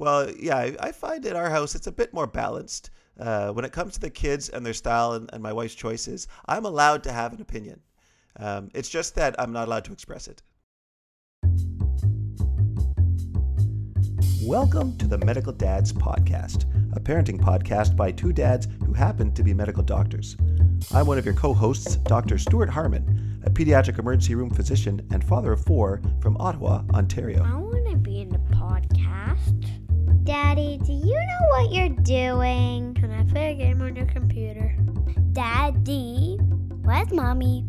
Well, yeah, I, I find at our house it's a bit more balanced. Uh, when it comes to the kids and their style and, and my wife's choices, I'm allowed to have an opinion. Um, it's just that I'm not allowed to express it. Welcome to the Medical Dads Podcast, a parenting podcast by two dads who happen to be medical doctors. I'm one of your co hosts, Dr. Stuart Harmon, a pediatric emergency room physician and father of four from Ottawa, Ontario. Daddy, do you know what you're doing? Can I play a game on your computer? Daddy, where's mommy?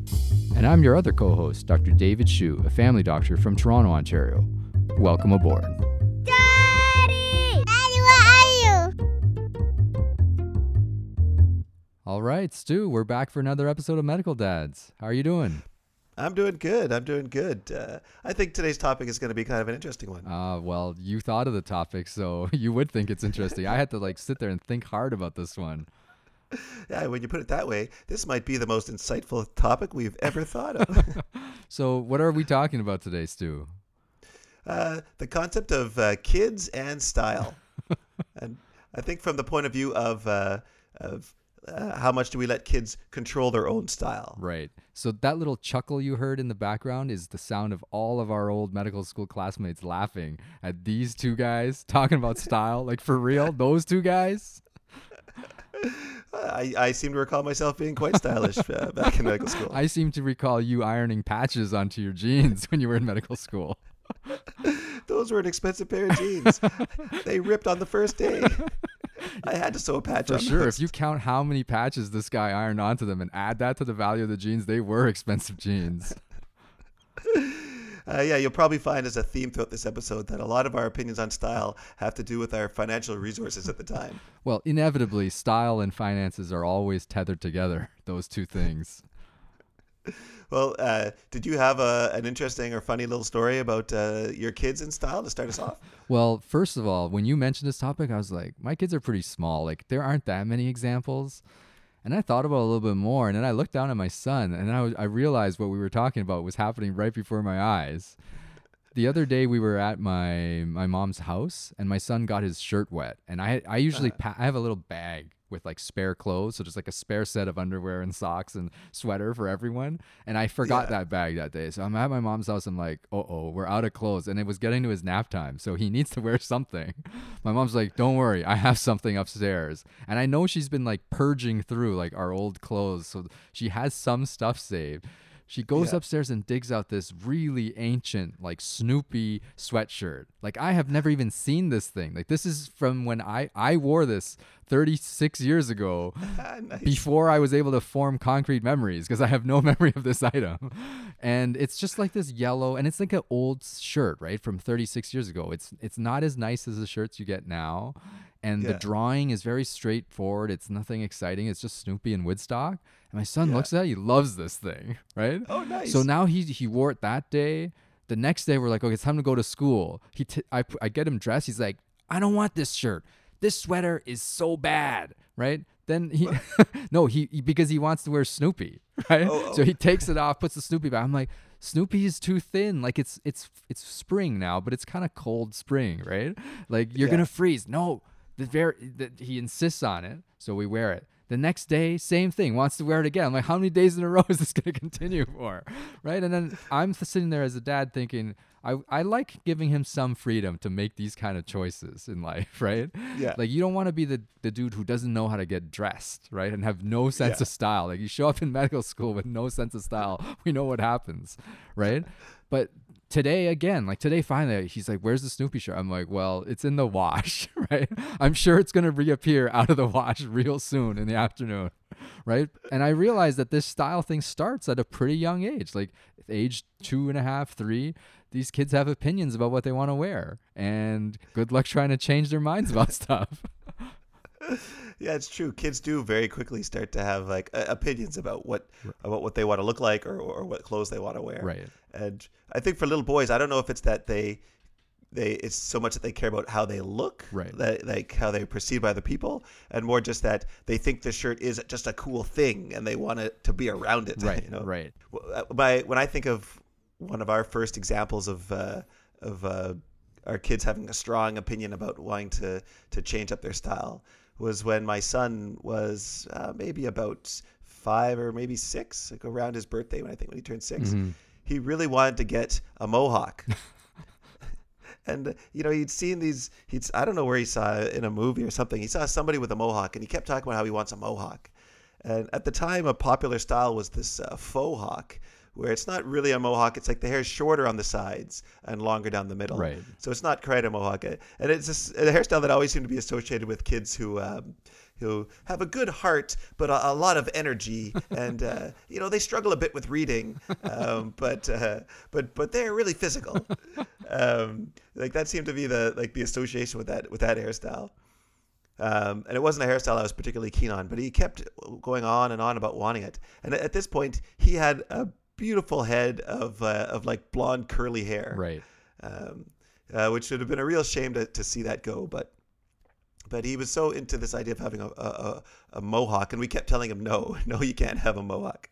And I'm your other co host, Dr. David Shu, a family doctor from Toronto, Ontario. Welcome aboard. Daddy! Daddy, where are you? All right, Stu, we're back for another episode of Medical Dads. How are you doing? I'm doing good. I'm doing good. Uh, I think today's topic is going to be kind of an interesting one. Uh, well, you thought of the topic, so you would think it's interesting. I had to like sit there and think hard about this one. Yeah, when you put it that way, this might be the most insightful topic we've ever thought of. So, what are we talking about today, Stu? uh, the concept of uh, kids and style, and I think from the point of view of uh, of uh, how much do we let kids control their own style? Right. So, that little chuckle you heard in the background is the sound of all of our old medical school classmates laughing at these two guys talking about style. Like, for real, those two guys? I, I seem to recall myself being quite stylish uh, back in medical school. I seem to recall you ironing patches onto your jeans when you were in medical school. Those were an expensive pair of jeans. they ripped on the first day. I had to sew a patch For on sure. If you count how many patches this guy ironed onto them and add that to the value of the jeans, they were expensive jeans. Uh, yeah, you'll probably find as a theme throughout this episode that a lot of our opinions on style have to do with our financial resources at the time. Well, inevitably, style and finances are always tethered together, those two things. Well, uh, did you have a, an interesting or funny little story about uh, your kids in style to start us off? Well, first of all, when you mentioned this topic, I was like, my kids are pretty small. Like, there aren't that many examples. And I thought about it a little bit more, and then I looked down at my son, and I, realized what we were talking about was happening right before my eyes. The other day, we were at my my mom's house, and my son got his shirt wet. And I I usually pa- I have a little bag with like spare clothes, so just like a spare set of underwear and socks and sweater for everyone. And I forgot Yeah. that bag that day, so I'm at my mom's house. I'm like, oh oh, we're out of clothes, and it was getting to his nap time, so he needs to wear something. My mom's like, don't worry, I have something upstairs, and I know she's been like purging through like our old clothes, so she has some stuff saved. She goes Yeah. upstairs and digs out this really ancient, like Snoopy sweatshirt. Like I have never even seen this thing. Like this is from when I I wore this 36 years ago nice. before I was able to form concrete memories because I have no memory of this item. And it's just like this yellow and it's like an old shirt, right? From 36 years ago. It's it's not as nice as the shirts you get now. And the drawing is very straightforward. It's nothing exciting. It's just Snoopy and Woodstock. And my son Yeah. looks at it, he loves this thing, right? Oh, nice. So now he he wore it that day. The next day we're like, okay, it's time to go to school. He t- I I get him dressed. He's like, I don't want this shirt. This sweater is so bad, right? Then he no he, he- because he wants to wear Snoopy, right? Oh, So oh. he takes it off, puts the Snoopy back. I'm like, Snoopy is too thin. Like it's it's it's spring now, but it's kind of cold spring, right? Like you're Yeah. gonna freeze. No, the very the, he insists on it, so we wear it. The next day, same thing, wants to wear it again. I'm like, how many days in a row is this going to continue for? Right. And then I'm sitting there as a dad thinking, I, I like giving him some freedom to make these kind of choices in life, right? Yeah. Like, you don't want to be the, the dude who doesn't know how to get dressed, right? And have no sense Yeah. of style. Like, you show up in medical school with no sense of style, we know what happens, right? But today again like today finally he's like where's the snoopy shirt? I'm like well it's in the wash right? I'm sure it's to reappear out of the wash real soon in the afternoon right? And i realized that this style thing starts at a pretty young age like age two and a half three these kids have opinions about what they want to wear and good luck trying to change their minds about stuff Yeah, it's true. Kids do very quickly start to have like uh, opinions about what about what they want to look like or, or what clothes they want to wear. Right. And I think for little boys, I don't know if it's that they they it's so much that they care about how they look, Right. That, like how they perceived by other people, and more just that they think the shirt is just a cool thing and they want it to be around it. right You know. right uh, By when I think of one of our first examples of uh, of uh, our kids having a strong opinion about wanting to to change up their style was when my son was uh, maybe about five or maybe six, like around his birthday when I think when he turned 6 Mhm. He really wanted to get a mohawk. And uh, you know he'd seen these. He'd I don't know where he saw it in a movie or something. He saw somebody with a mohawk, and he kept talking about how he wants a mohawk. And at the time, a popular style was this uh, faux hawk, where it's not really a mohawk. It's like the hair's shorter on the sides and longer down the middle. Right. So it's not quite a mohawk, and it's just a hairstyle that always seemed to be associated with kids who. Um, who have a good heart but a, a lot of energy and uh, you know they struggle a bit with reading um, but uh, but but they're really physical um, like that seemed to be the like the association with that with that hairstyle um, and it wasn't a hairstyle I was particularly keen on but he kept going on and on about wanting it and at this point he had a beautiful head of uh, of like blonde curly hair Right. um, uh, which would have been a real shame to, to see that go. But but he was so into this idea of having a, a, a, mohawk, and we kept telling him, no, no, you can't have a mohawk.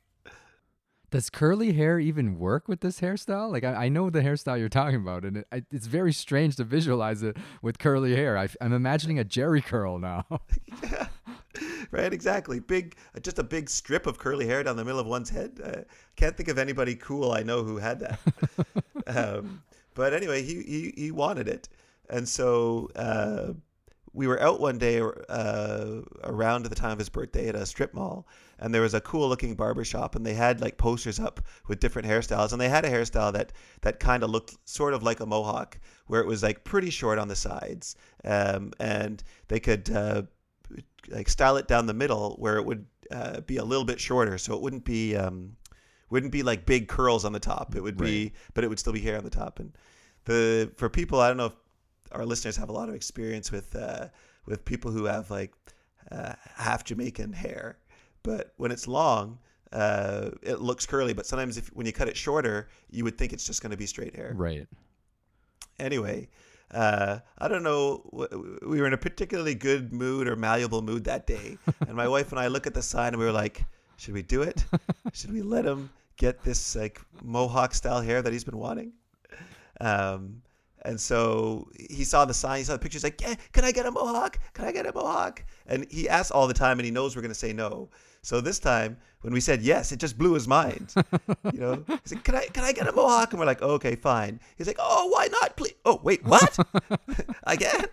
Does curly hair even work with this hairstyle? Like, I, I know the hairstyle you're talking about, and it, I, it's very strange to visualize it with curly hair. I, am imagining a Jheri curl now. right, exactly. Big, just a big strip of curly hair down the middle of one's head. Uh, can't think of anybody cool I know who had that. um, but anyway, he, he he wanted it, and so uh, we were out one day uh, around the time of his birthday at a strip mall, and there was a cool looking barber shop, and they had like posters up with different hairstyles, and they had a hairstyle that that kind of looked sort of like a mohawk, where it was like pretty short on the sides, um, and they could. Uh, like style it down the middle where it would uh, be a little bit shorter, so it wouldn't be um, wouldn't be like big curls on the top. It would be, but it would still be hair on the top. And the for people, I don't know if our listeners have a lot of experience with uh, with people who have like uh, half Jamaican hair, but when it's long, uh, it looks curly. But sometimes if when you cut it shorter, you would think it's just going to be straight hair. right. Anyway, uh, I don't know. We were in a particularly good mood or malleable mood that day, and my wife and I look at the sign and we were like, "Should we do it? Should we let him get this like mohawk style hair that he's been wanting?" Um, and so he saw the sign, he saw the pictures, like, yeah, "Can I get a mohawk? Can I get a mohawk?" And he asks all the time, and he knows we're gonna say no. So this time, when we said yes, it just blew his mind. You know, he's like, "Can I can I get a mohawk?" And we're like, "Okay, fine." He's like, "Oh, why not, please?" Oh, wait, what? Again?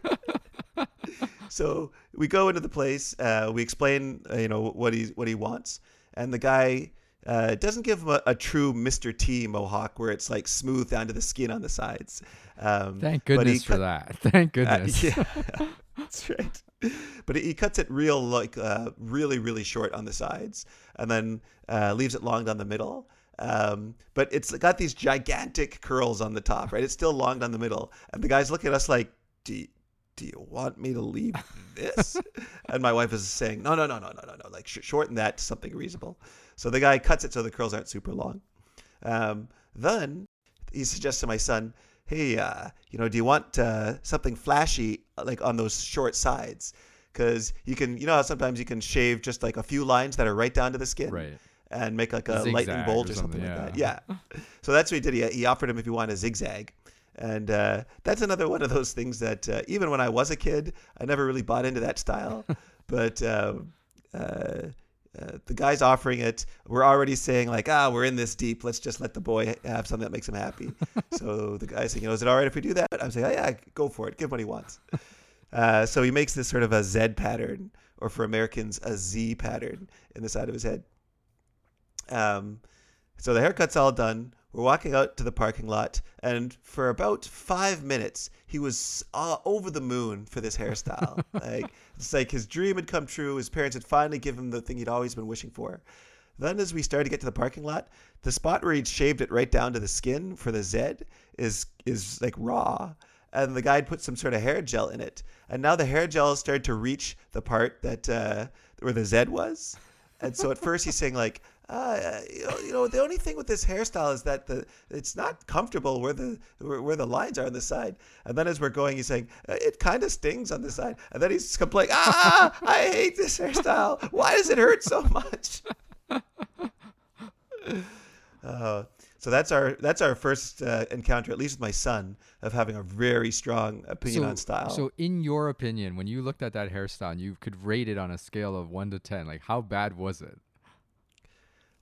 so we go into the place. Uh, we explain, uh, you know, what he what he wants, and the guy uh, doesn't give him a, a true Mr. T mohawk where it's like smooth down to the skin on the sides. Um, Thank he goodness for that. Thank uh, goodness. yeah, that's right. But he cuts it real, like uh, really, really short on the sides, and then uh, leaves it long down the middle. Um, but it's got these gigantic curls on the top, right? It's still long down the middle, and the guy's look at us like, "Do you, do you want me to leave this?" and my wife is saying, "No, no, no, no, no, no, no. Like sh- shorten that to something reasonable." So the guy cuts it so the curls aren't super long. Um, then he suggests to my son, "Hey, uh, you know, do you want uh, something flashy like on those short sides? Because you can, you know, how sometimes you can shave just like a few lines that are right down to the skin, Right. and make like a Zigzag lightning bolt or or something, something, like that. Yeah. so that's what he did. He, he offered him if you want a zigzag. And uh, that's another one of those things that uh, even when I was a kid, I never really bought into that style. but um, uh, uh, the guy's offering it. We're already saying like, ah, we're in this deep. Let's just let the boy have something that makes him happy. so the guy's saying, you know, is it all right if we do that? I'm saying, oh yeah, go for it. Give him what he wants. Uh, so he makes this sort of a Z pattern, or for Americans, a Z pattern in the side of his head. Um, so the haircut's all done. We're walking out to the parking lot, and for about five minutes, he was uh, over the moon for this hairstyle. like it's like his dream had come true. His parents had finally given him the thing he'd always been wishing for. Then, as we started to get to the parking lot, the spot where he'd shaved it right down to the skin for the Z is is like raw, and the guy had put some sort of hair gel in it, and now the hair gel started to reach the part that uh, where the Z was, and so at first he's saying like, uh, you, know, you know, the only thing with this hairstyle is that the it's not comfortable where the where, where the lines are on the side. And then as we're going, he's saying uh, it kind of stings on the side. And then he's complaining, ah, I hate this hairstyle. Why does it hurt so much? Uh, so that's our that's our first uh, encounter, at least with my son, of having a very strong opinion so, on style. So, in your opinion, when you looked at that hairstyle, and you could rate it on a scale of one to ten. Like, how bad was it?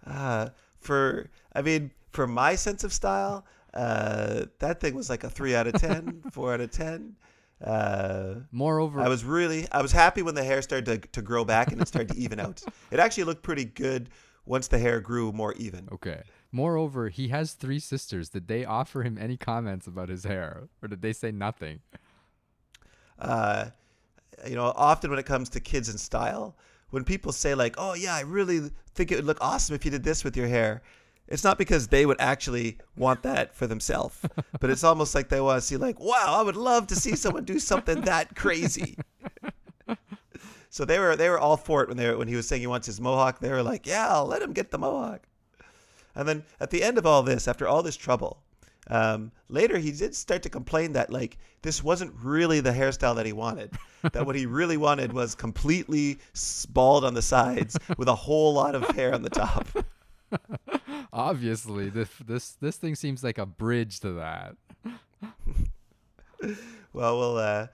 Uh, for I mean, for my sense of style, uh, that thing was like a three out of ten, four out of ten. Uh, Moreover, I was really I was happy when the hair started to, to grow back and it started to even out. It actually looked pretty good once the hair grew more even. okay. Moreover, he has three sisters. Did they offer him any comments about his hair, or did they say nothing? Uh, you know, often when it comes to kids and style, when people say like, "Oh yeah, I really think it would look awesome if you did this with your hair," it's not because they would actually want that for themselves, but it's almost like they want to see like, "Wow, I would love to see someone do something that crazy." so they were they were all for it when they were, when he was saying he wants his mohawk. They were like, "Yeah, I'll let him get the mohawk." And then at the end of all this, after all this trouble, um, later he did start to complain that like this wasn't really the hairstyle that he wanted. that what he really wanted was completely bald on the sides with a whole lot of hair on the top. Obviously, this this this thing seems like a bridge to that. well, we'll uh,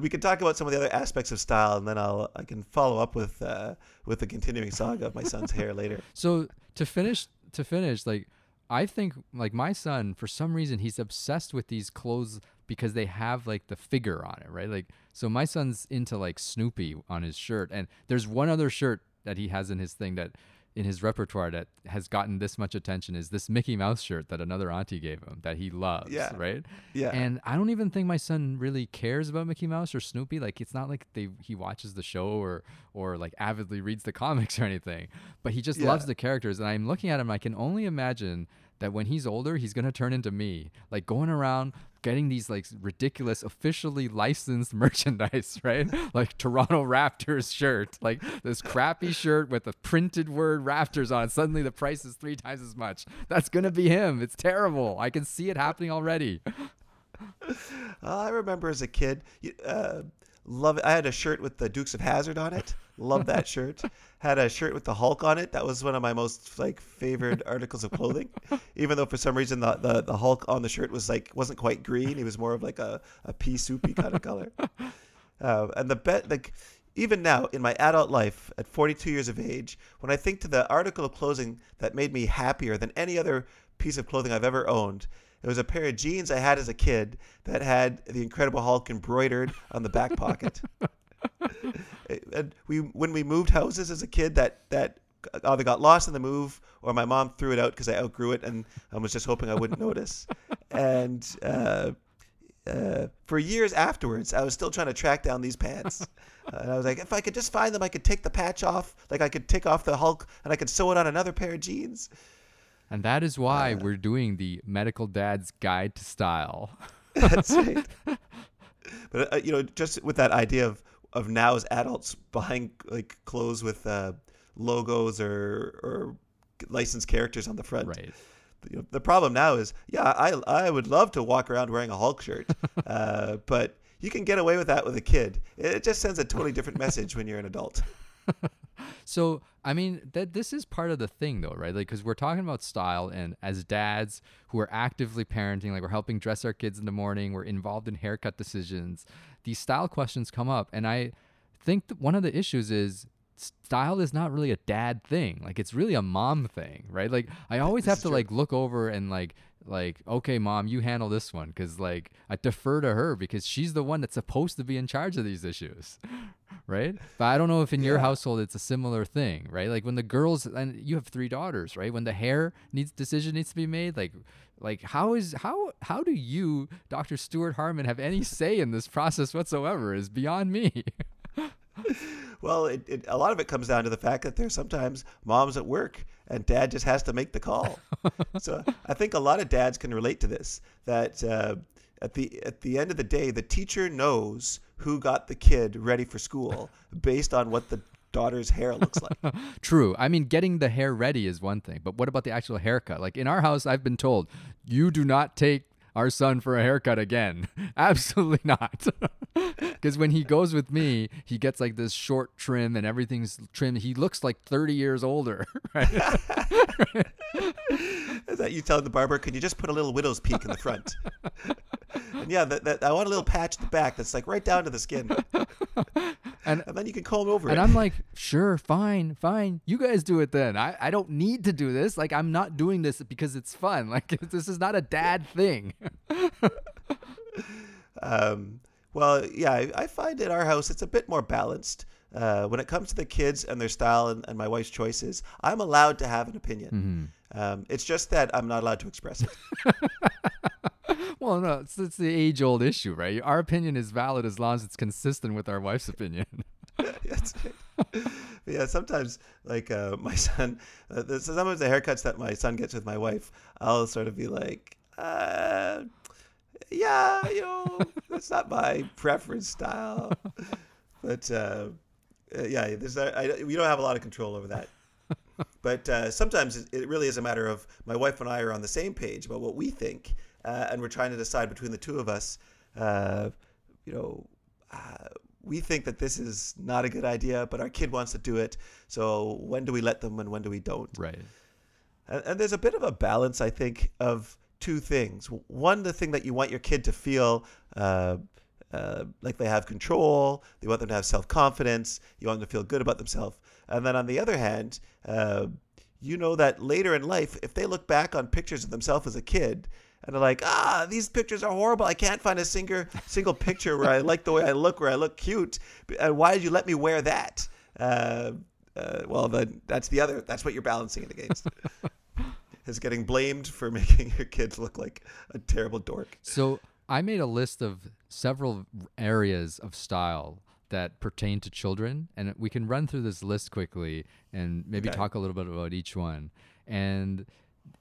we can talk about some of the other aspects of style, and then I'll I can follow up with uh, with the continuing saga of my son's hair later. So to finish to finish, like I think like my son for some reason he's obsessed with these clothes because they have like the figure on it, right? Like so my son's into like Snoopy on his shirt and there's one other shirt that he has in his thing that in his repertoire that has gotten this much attention is this Mickey Mouse shirt that another auntie gave him that he loves, Yeah. right? Yeah. And I don't even think my son really cares about Mickey Mouse or Snoopy. Like it's not like they he watches the show or or like avidly reads the comics or anything. But he just Yeah. loves the characters and I'm looking at him I can only imagine that when he's older he's going to turn into me. Like going around getting these like ridiculous officially licensed merchandise, right? Like Toronto Raptors shirt, like this crappy shirt with a printed word Raptors on. Suddenly the price is three times as much. That's gonna be him. It's terrible. I can see it happening already. Uh, I remember as a kid, uh, love. I had a shirt with the Dukes of Hazzard on it. Love that shirt. Had a shirt with the Hulk on it. That was one of my most like favorite articles of clothing. Even though for some reason the, the, the Hulk on the shirt was like wasn't quite green. He was more of like a, a pea soupy kind of color. Uh, and the bet like even now in my adult life at 42 years of age, when I think to the article of clothing that made me happier than any other piece of clothing I've ever owned, it was a pair of jeans I had as a kid that had the Incredible Hulk embroidered on the back pocket. and we when we moved houses as a kid, that that either got lost in the move or my mom threw it out because I outgrew it and I was just hoping I wouldn't notice. And uh, uh, for years afterwards, I was still trying to track down these pants. Uh, and I was like, if I could just find them, I could take the patch off. Like I could take off the Hulk and I could sew it on another pair of jeans. And that is why we're doing the Medical Dad's Guide to Style. That's right. but uh, you know, just with that idea of of now as adults buying like clothes with uh, logos or or licensed characters on the front. Right. You know, the problem now is, yeah, I I would love to walk around wearing a Hulk shirt, uh, but you can get away with that with a kid. It just sends a totally different message when you're an adult. So, I mean, that this is part of the thing, though, right? Like, because we're talking about style, and as dads who are actively parenting, like we're helping dress our kids in the morning, we're involved in haircut decisions. These style questions come up, and I think that one of the issues is style is not really a dad thing. Like, it's really a mom thing, right? Like, I always have to true. like look over and like like okay mom you handle this one because like i defer to her because she's the one that's supposed to be in charge of these issues right but i don't know if in your household it's a similar thing right like when the girls and you have three daughters right when the hair needs decision needs to be made like like how is how how do you dr stuart harmon have any say in this process whatsoever is beyond me Well, it, it, a lot of it comes down to the fact that there's sometimes moms at work and dad just has to make the call. so I think a lot of dads can relate to this. That uh, at the at the end of the day, the teacher knows who got the kid ready for school based on what the daughter's hair looks like. True. I mean, getting the hair ready is one thing, but what about the actual haircut? Like in our house, I've been told you do not take our son for a haircut again. Absolutely not. Because when he goes with me, he gets like this short trim and everything's trimmed. He looks like 30 years older. Right? Is that you telling the barber, can you just put a little widow's peak in the front? and yeah, that, that, I want a little patch at the back that's like right down to the skin. And- and then you can comb over And it. I'm like, sure, fine, fine. You guys do it then. I, I don't need to do this. Like, I'm not doing this because it's fun. Like, this is not a dad thing. Um, well, yeah, I, I find in our house it's a bit more balanced. Uh, when it comes to the kids and their style and, and my wife's choices, I'm allowed to have an opinion. Um, it's just that I'm not allowed to express it. well, no, it's, it's the age old issue, right? Our opinion is valid as long as it's consistent with our wife's opinion. Yeah, sometimes like uh, my son, uh, sometimes the haircuts that my son gets with my wife, I'll sort of be like, uh, yeah, you know, that's not my preference style. But uh, uh, yeah, there's I, we don't have a lot of control over that. But uh, sometimes it, it really is a matter of my wife and I are on the same page about what we think, uh, and we're trying to decide between the two of us. Uh, you know, uh, we think that this is not a good idea, but our kid wants to do it. So when do we let them, and when do we don't? right. And, and there's a bit of a balance, I think, of two things. One, the thing that you want your kid to feel uh, uh, like they have control, you want them to have self confidence, you want them to feel good about themselves. And then on the other hand, uh, you know that later in life, if they look back on pictures of themselves as a kid, and they're like, ah, these pictures are horrible. I can't find a single single picture where I like the way I look, where I look cute. And why did you let me wear that? Uh, uh, well, then that's the other. That's what you're balancing it against. Is getting blamed for making your kids look like a terrible dork. So I made a list of several areas of style that pertain to children, and we can run through this list quickly and maybe Okay. talk a little bit about each one. And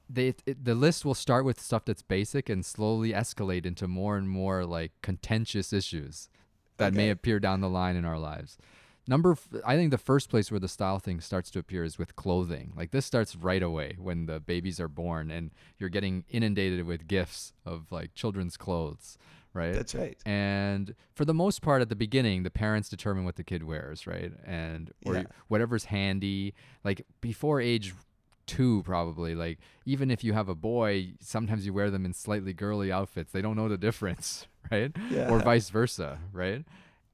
they it, the list will start with stuff that's basic and slowly escalate into more and more like contentious issues that may appear down the line in our lives. Number, f- I think the first place where the style thing starts to appear is with clothing. Like this starts right away when the babies are born and you're getting inundated with gifts of like children's clothes, right? That's right. And for the most part, at the beginning, the parents determine what the kid wears, right? And or Yeah. whatever's handy. Like before age two, probably. Like even if you have a boy, sometimes you wear them in slightly girly outfits. They don't know the difference, right? Yeah. Or vice versa, right?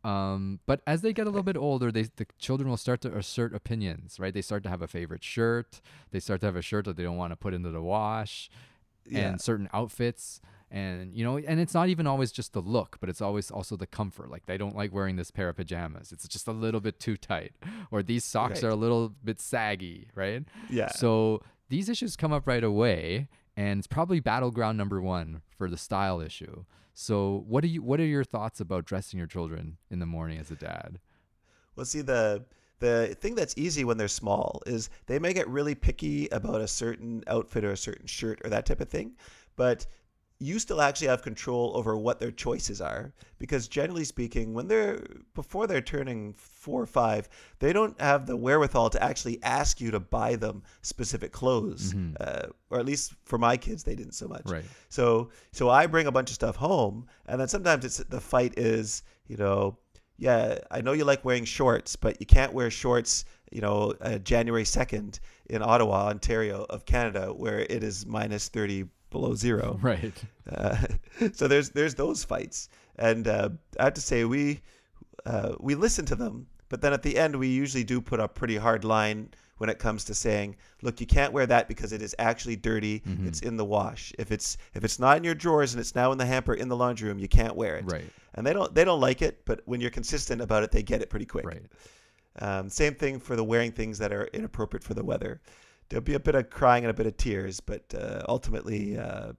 Um, but as they get a little bit older, they the children will start to assert opinions, right? They start to have a favorite shirt. They start to have a shirt that they don't want to put into the wash Yeah. and certain outfits and you know and it's not even always just the look but it's always also the comfort like they don't like wearing this pair of pajamas it's just a little bit too tight or these socks Right. are a little bit saggy right Yeah. so these issues come up right away and it's probably battleground number one for the style issue so what do you what are your thoughts about dressing your children in the morning as a dad? Well, see the the thing that's easy when they're small is they may get really picky about a certain outfit or a certain shirt or that type of thing, but you still actually have control over what their choices are because generally speaking when they're before they're turning 4 or 5 they don't have the wherewithal to actually ask you to buy them specific clothes uh, or at least for my kids they didn't so much Right. so so I bring a bunch of stuff home, and then sometimes it's the fight is you know yeah I know you like wearing shorts, but you can't wear shorts you know uh, January second in Ottawa, Ontario of Canada, where it is minus thirty below zero. right Uh, so there's there's those fights, and uh, I have to say we uh, we listen to them, but then at the end we usually do put a pretty hard line when it comes to saying, look, you can't wear that because it is actually dirty. It's in the wash. If it's if it's not in your drawers and it's now in the hamper in the laundry room, you can't wear it. right And they don't they don't like it, but when you're consistent about it, they get it pretty quick. right Um, same thing for the wearing things that are inappropriate for the weather. There'll be a bit of crying and a bit of tears, but uh, ultimately, uh,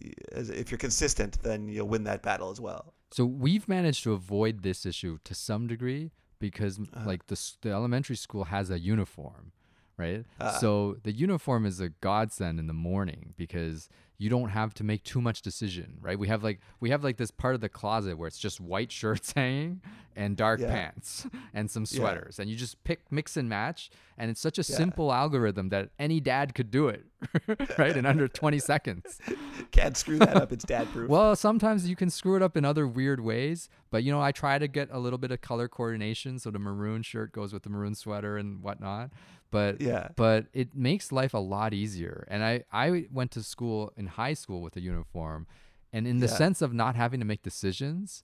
if you're consistent, then you'll win that battle as well. So we've managed to avoid this issue to some degree because m like the the elementary school has a uniform, right? Ah. So the uniform is a godsend in the morning because you don't have to make too much decision, right? We have like we have like this part of the closet where it's just white shirts hanging and dark Yeah. pants and some Yeah. sweaters, and you just pick, mix and match, and it's such a Yeah. simple algorithm that any dad could do it, right, in under 20 seconds. Can't screw that up. It's dad proof. Well, sometimes you can screw it up in other weird ways, but you know, I try to get a little bit of color coordination, so the maroon shirt goes with the maroon sweater and whatnot. But Yeah. but it makes life a lot easier. And I I went to school in high school with a uniform, and in the Yeah. sense of not having to make decisions,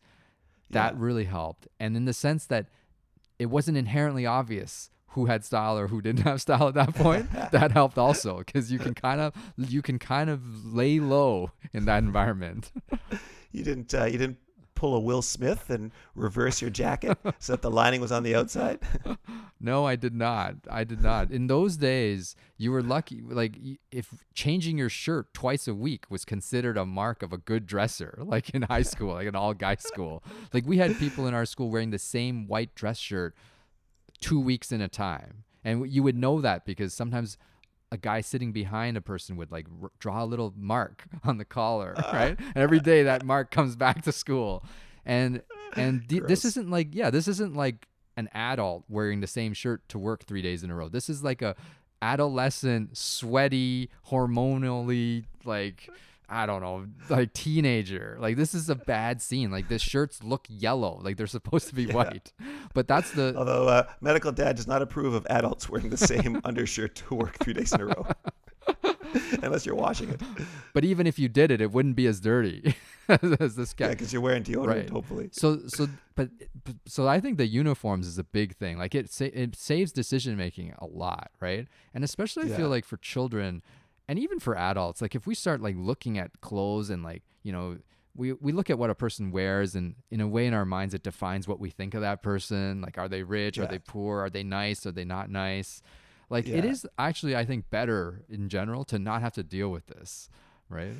that Yeah. really helped. And in the sense that it wasn't inherently obvious who had style or who didn't have style at that point that helped also because you can kind of you can kind of lay low in that environment you didn't. Uh, you didn't pull a Will Smith and reverse your jacket so that the lining was on the outside. No, I did not. I did not. In those days, you were lucky. Like, if changing your shirt twice a week was considered a mark of a good dresser, like in high school, like an all guy school. Like, we had people in our school wearing the same white dress shirt two weeks in a time. And you would know that because sometimes a guy sitting behind a person would like r- draw a little mark on the collar, right? And every day that mark comes back to school. And and th- this isn't like yeah, this isn't like an adult wearing the same shirt to work 3 days in a row. This is like a adolescent, sweaty, hormonally like I don't know, like teenager. Like this is a bad scene. Like the shirts look yellow, like they're supposed to be white. But that's the Although uh, medical dad does not approve of adults wearing the same undershirt to work three days in a row, unless you're washing it. but even if you did it, it wouldn't be as dirty as this guy. Yeah, because you're wearing deodorant, Right. hopefully. So so but but- so I think the uniforms is a big thing. Like it sa- it saves decision making a lot, right? And especially I Yeah. feel like for children and even for adults, like if we start like looking at clothes and like, you know, we, we look at what a person wears and in a way in our minds it defines what we think of that person. Like are they rich? Are they poor? Are they nice? Are they not nice? Like it Yeah. is actually I think better in general to not have to deal with this, right?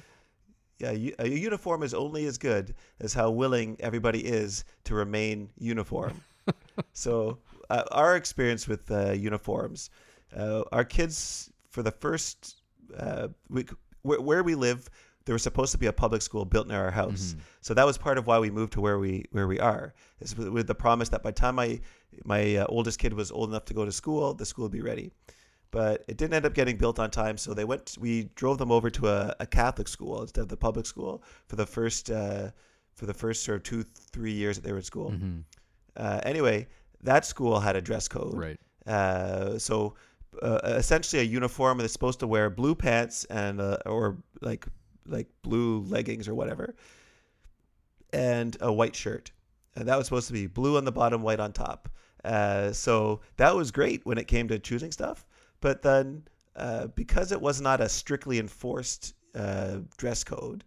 Yeah, a uniform is only as good as how willing everybody is to remain uniform. so, uh, our experience with uh, uniforms, uh, our kids for the first uh, we, where, where we live, there was supposed to be a public school built near our house. So that was part of why we moved to where we where we are. Is with, with the promise that by the time my my uh, oldest kid was old enough to go to school, the school would be ready. But it didn't end up getting built on time, so they went. We drove them over to a, a Catholic school instead of the public school for the first uh, for the first sort of two three years that they were at school. Mhm. Uh, anyway, that school had a dress code. Right. Uh, so uh, essentially, a uniform that's supposed to wear blue pants and uh, or like like blue leggings or whatever, and a white shirt. And that was supposed to be blue on the bottom, white on top. Uh, so that was great when it came to choosing stuff. But then, uh, because it was not a strictly enforced uh, dress code,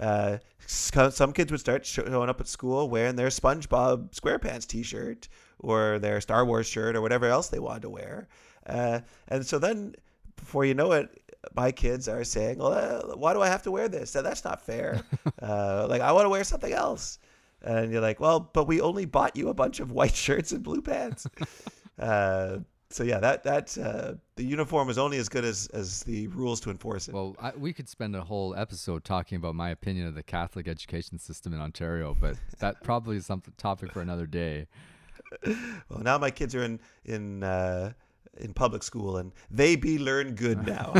uh, some kids would start showing up at school wearing their SpongeBob SquarePants T-shirt or their Star Wars shirt or whatever else they wanted to wear. Uh, and so then, before you know it, my kids are saying, "Well, uh, why do I have to wear this? That's not fair. uh, like I want to wear something else." And you're like, "Well, but we only bought you a bunch of white shirts and blue pants." uh, so yeah, that that uh, the uniform is only as good as as the rules to enforce it. Well, I, we could spend a whole episode talking about my opinion of the Catholic education system in Ontario, but that probably is some topic for another day. Well, now my kids are in in uh, in public school, and they be learn good now.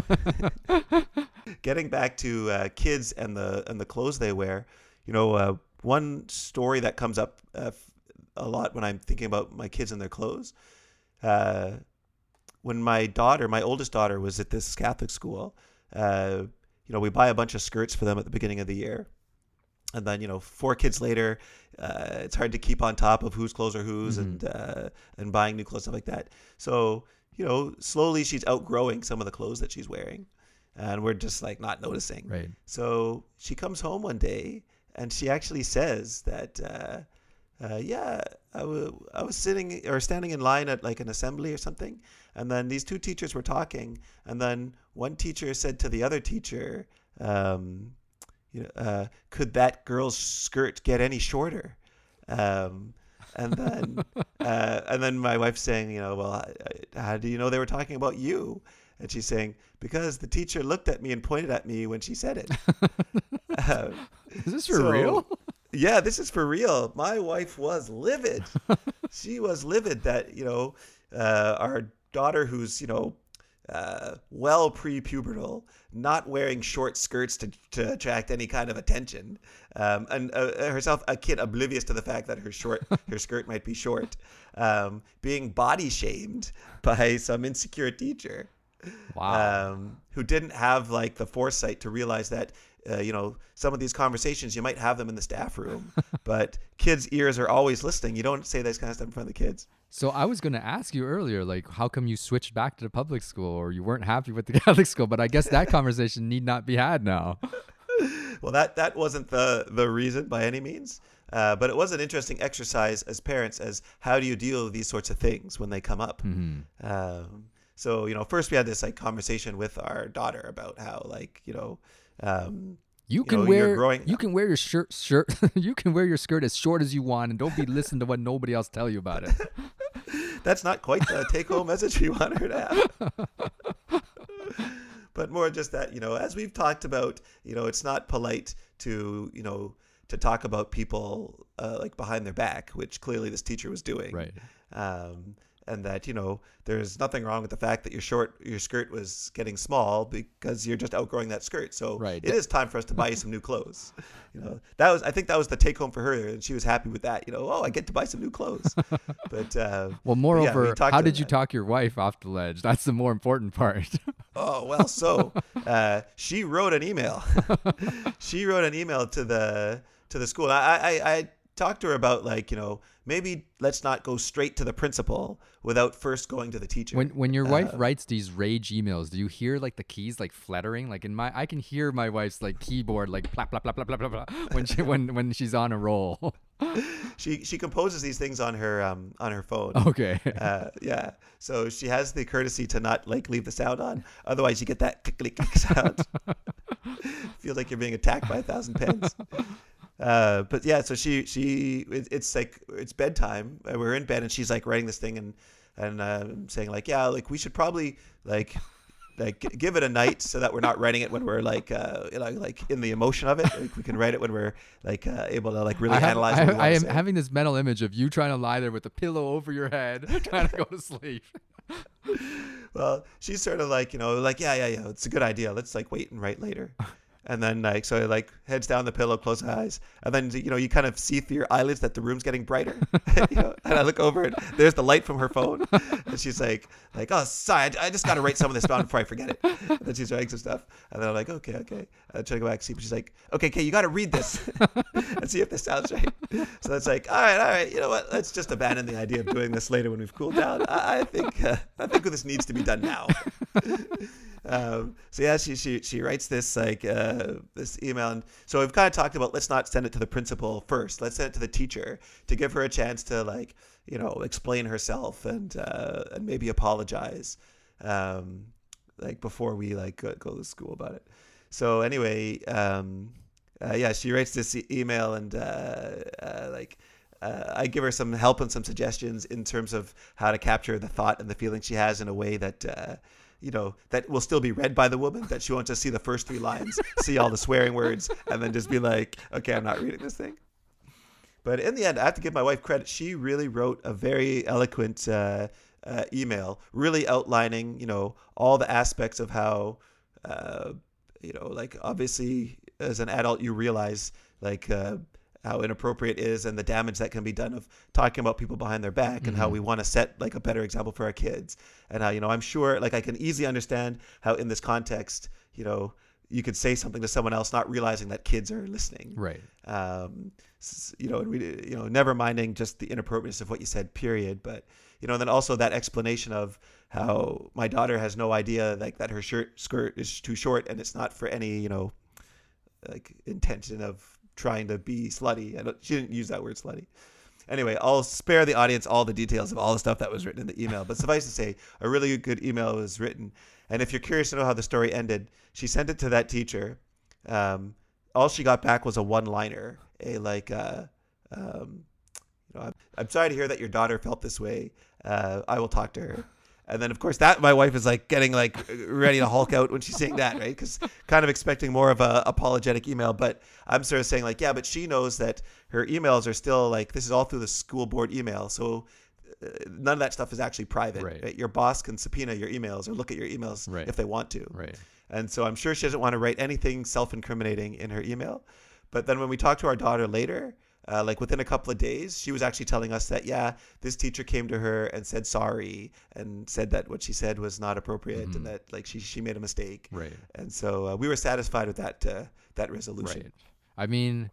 Getting back to uh, kids and the and the clothes they wear, you know, uh, one story that comes up uh, a lot when I'm thinking about my kids and their clothes. Uh, when my daughter, my oldest daughter, was at this Catholic school, uh, you know, we buy a bunch of skirts for them at the beginning of the year. And then, you know, four kids later, uh, it's hard to keep on top of whose clothes are whose Mhm. and uh, and buying new clothes, stuff like that. So, you know, slowly she's outgrowing some of the clothes that she's wearing. And we're just like not noticing. Right. So she comes home one day and she actually says that, uh, uh, yeah, I was sitting or standing in line at like an assembly or something. And then these two teachers were talking. And then one teacher said to the other teacher, um, you know, uh, could that girl's skirt get any shorter? Um, and then, uh, and then my wife's saying, you know, well, how do you know they were talking about you? and she's saying because the teacher looked at me and pointed at me when she said it. Uh, Is this for so- real? yeah, this is for real. My wife was livid. she was livid that you know uh, our daughter, who's you know uh, well pre-pubertal, not wearing short skirts to, to attract any kind of attention, um, and uh, herself a kid oblivious to the fact that her short her skirt might be short, um, being body shamed by some insecure teacher Wow. um, who didn't have like the foresight to realize that uh, you know some of these conversations you might have them in the staff room but kids ears are always listening you don't say this kind of stuff in front of the kids So I was gonna ask you earlier, like, how come you switched back to the public school, or you weren't happy with the Catholic school? But I guess that conversation need not be had now. well that that wasn't the the reason by any means uh, but it was an interesting exercise as parents as how do you deal with these sorts of things when they come up hmm um, so you know first we had this like conversation with our daughter about how like you know um, You can know, wear growing- you can wear your shirt shirt you can wear your skirt as short as you want, and don't be listening to what nobody else tell you about it. that's not quite the take home message we want her to have. but more just that, you know, as we've talked about, you know, it's not polite to, you know, to talk about people uh, like behind their back, which clearly this teacher was doing. Right. Um, and that you know there's nothing wrong with the fact that your short your skirt was getting small because you're just outgrowing that skirt so Right. it is time for us to buy you some new clothes you know that was i think that was the take home for her and she was happy with that you know oh i get to buy some new clothes but uh, Well, yeah, we moreover, how did you that. talk your wife off the ledge? That's the more important part. Oh well, so uh, she wrote an email. she wrote an email to the to the school. I, I I talked to her about like you know maybe let's not go straight to the principal without first going to the teacher. when when your wife Uh, writes these rage emails, do you hear like the keys like fluttering? Like in my, I can hear my wife's like keyboard like blah blah blah blah blah blah when she when when she's on a roll. she she composes these things on her um on her phone. okay. Uh, yeah, so she has the courtesy to not like leave the sound on. Otherwise, you get that click click sound. feels like you're being attacked by a thousand pens. Uh, but yeah, so she she it, it's like it's bedtime. uh, We're in bed, and she's like writing this thing and and uh, saying like, yeah, like we should probably like like give it a night so that we're not writing it when we're like uh you know, like in the emotion of it. Like we can write it when we're like uh, able to like really I, have, analyze. I, what we I am say. having this mental image of you trying to lie there with a pillow over your head, trying to go to sleep. well, she's sort of like, you know, like, yeah, yeah, yeah, it's a good idea. Let's like wait and write later. And then like, so like heads down the pillow, close eyes. And then, you know, you kind of see through your eyelids that the room's getting brighter. you know, and I look over and there's the light from her phone. And she's like, like, oh, sorry, I just got to write some of this down before I forget it. And then she's writing some stuff. And then I'm like, okay, okay. I try to go back to sleep. She's like, okay, okay, you got to read this and see if this sounds right. So it's like, all right, all right, you know what? Let's just abandon the idea of doing this later when we've cooled down. I, I think, uh, I think this needs to be done now. um, so yeah, she, she she writes this like uh, this email, and so we've kind of talked about let's not send it to the principal first. Let's send it to the teacher to give her a chance to like you know explain herself and uh, and maybe apologize, um, like before we like go, go to school about it. So anyway, um, uh, yeah, she writes this e- email and uh, uh, like. Uh, I give her some help and some suggestions in terms of how to capture the thought and the feeling she has in a way that uh, you know, that will still be read by the woman, that she won't just see the first three lines, see all the swearing words, and then just be like, okay, I'm not reading this thing. But in the end, I have to give my wife credit. She really wrote a very eloquent uh, uh, email, really outlining, you know, all the aspects of how, uh, you know, like obviously as an adult, you realize like uh, how inappropriate it is and the damage that can be done of talking about people behind their back and how we want to set like a better example for our kids and how you know i'm sure like i can easily understand how in this context you know you could say something to someone else not realizing that kids are listening Right. um, you know, and we, you know, never minding just the inappropriateness of what you said, period. But you know, and then also that explanation of how my daughter has no idea like that her shirt skirt is too short and it's not for any you know, like intention of trying to be slutty. She didn't use that word slutty. Anyway, I'll spare the audience all the details of all the stuff that was written in the email. But suffice to say, a really good email was written. And if you're curious to know how the story ended, she sent it to that teacher. Um, all she got back was a one-liner, a like, uh, um, you know, I'm, I'm sorry to hear that your daughter felt this way. Uh, I will talk to her. And then, of course, that my wife is like getting like ready to hulk out when she's saying that, right? Because kind of expecting more of a apologetic email. But I'm sort of saying like, yeah, but she knows that her emails are still like this is all through the school board email, so uh, none of that stuff is actually private. Right. Your boss can subpoena your emails or look at your emails Right. if they want to. Right. And so I'm sure she doesn't want to write anything self-incriminating in her email. But then when we talk to our daughter later, uh, like within a couple of days, she was actually telling us that yeah, this teacher came to her and said sorry and said that what she said was not appropriate Mhm. and that like she she made a mistake. Right. And so uh, we were satisfied with that uh, that resolution. Right. I mean,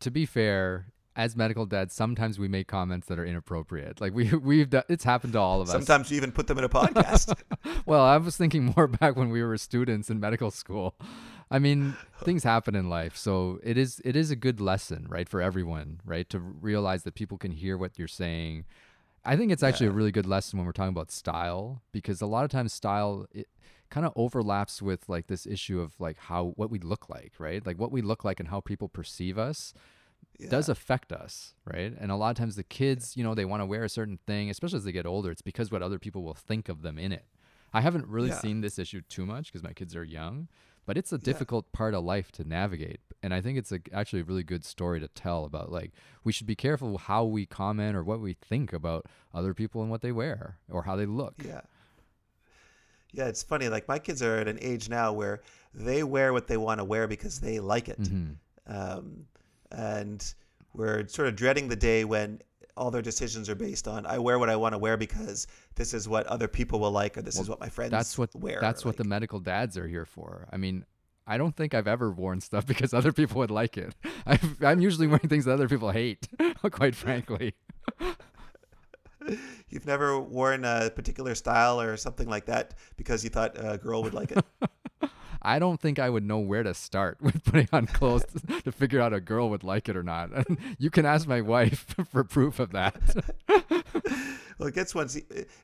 to be fair, as medical dads, sometimes we make comments that are inappropriate. Like we we've done, it's happened to all of us. Sometimes you even put them in a podcast. well, I was thinking more back when we were students in medical school. I mean, things happen in life, so it is it is a good lesson, right, for everyone, right, to realize that people can hear what you're saying. I think it's actually a really good lesson when we're talking about style because a lot of times style it kind of overlaps with like this issue of like how what we look like, right? Like what we look like and how people perceive us does affect us, right? And a lot of times the kids, you know, they want to wear a certain thing, especially as they get older. It's because what other people will think of them in it. I haven't really Yeah. seen this issue too much because my kids are young, but it's a difficult part of life to navigate. And I think it's a, actually a really good story to tell about like we should be careful how we comment or what we think about other people and what they wear or how they look. Yeah. Yeah, it's funny. Like my kids are at an age now where they wear what they want to wear because they like it. Mhm. Um, and we're sort of dreading the day when all their decisions are based on I wear what I want to wear because this is what other people will like or this is what my friends That's what wear. that's what the medical dads are here for. I mean, I don't think I've ever worn stuff because other people would like it. I've, I'm usually wearing things that other people hate, quite frankly. You've never worn a particular style or something like that because you thought a girl would like it. I don't think I would know where to start with putting on clothes to figure out a girl would like it or not. You can ask my wife for proof of that. Well, it gets once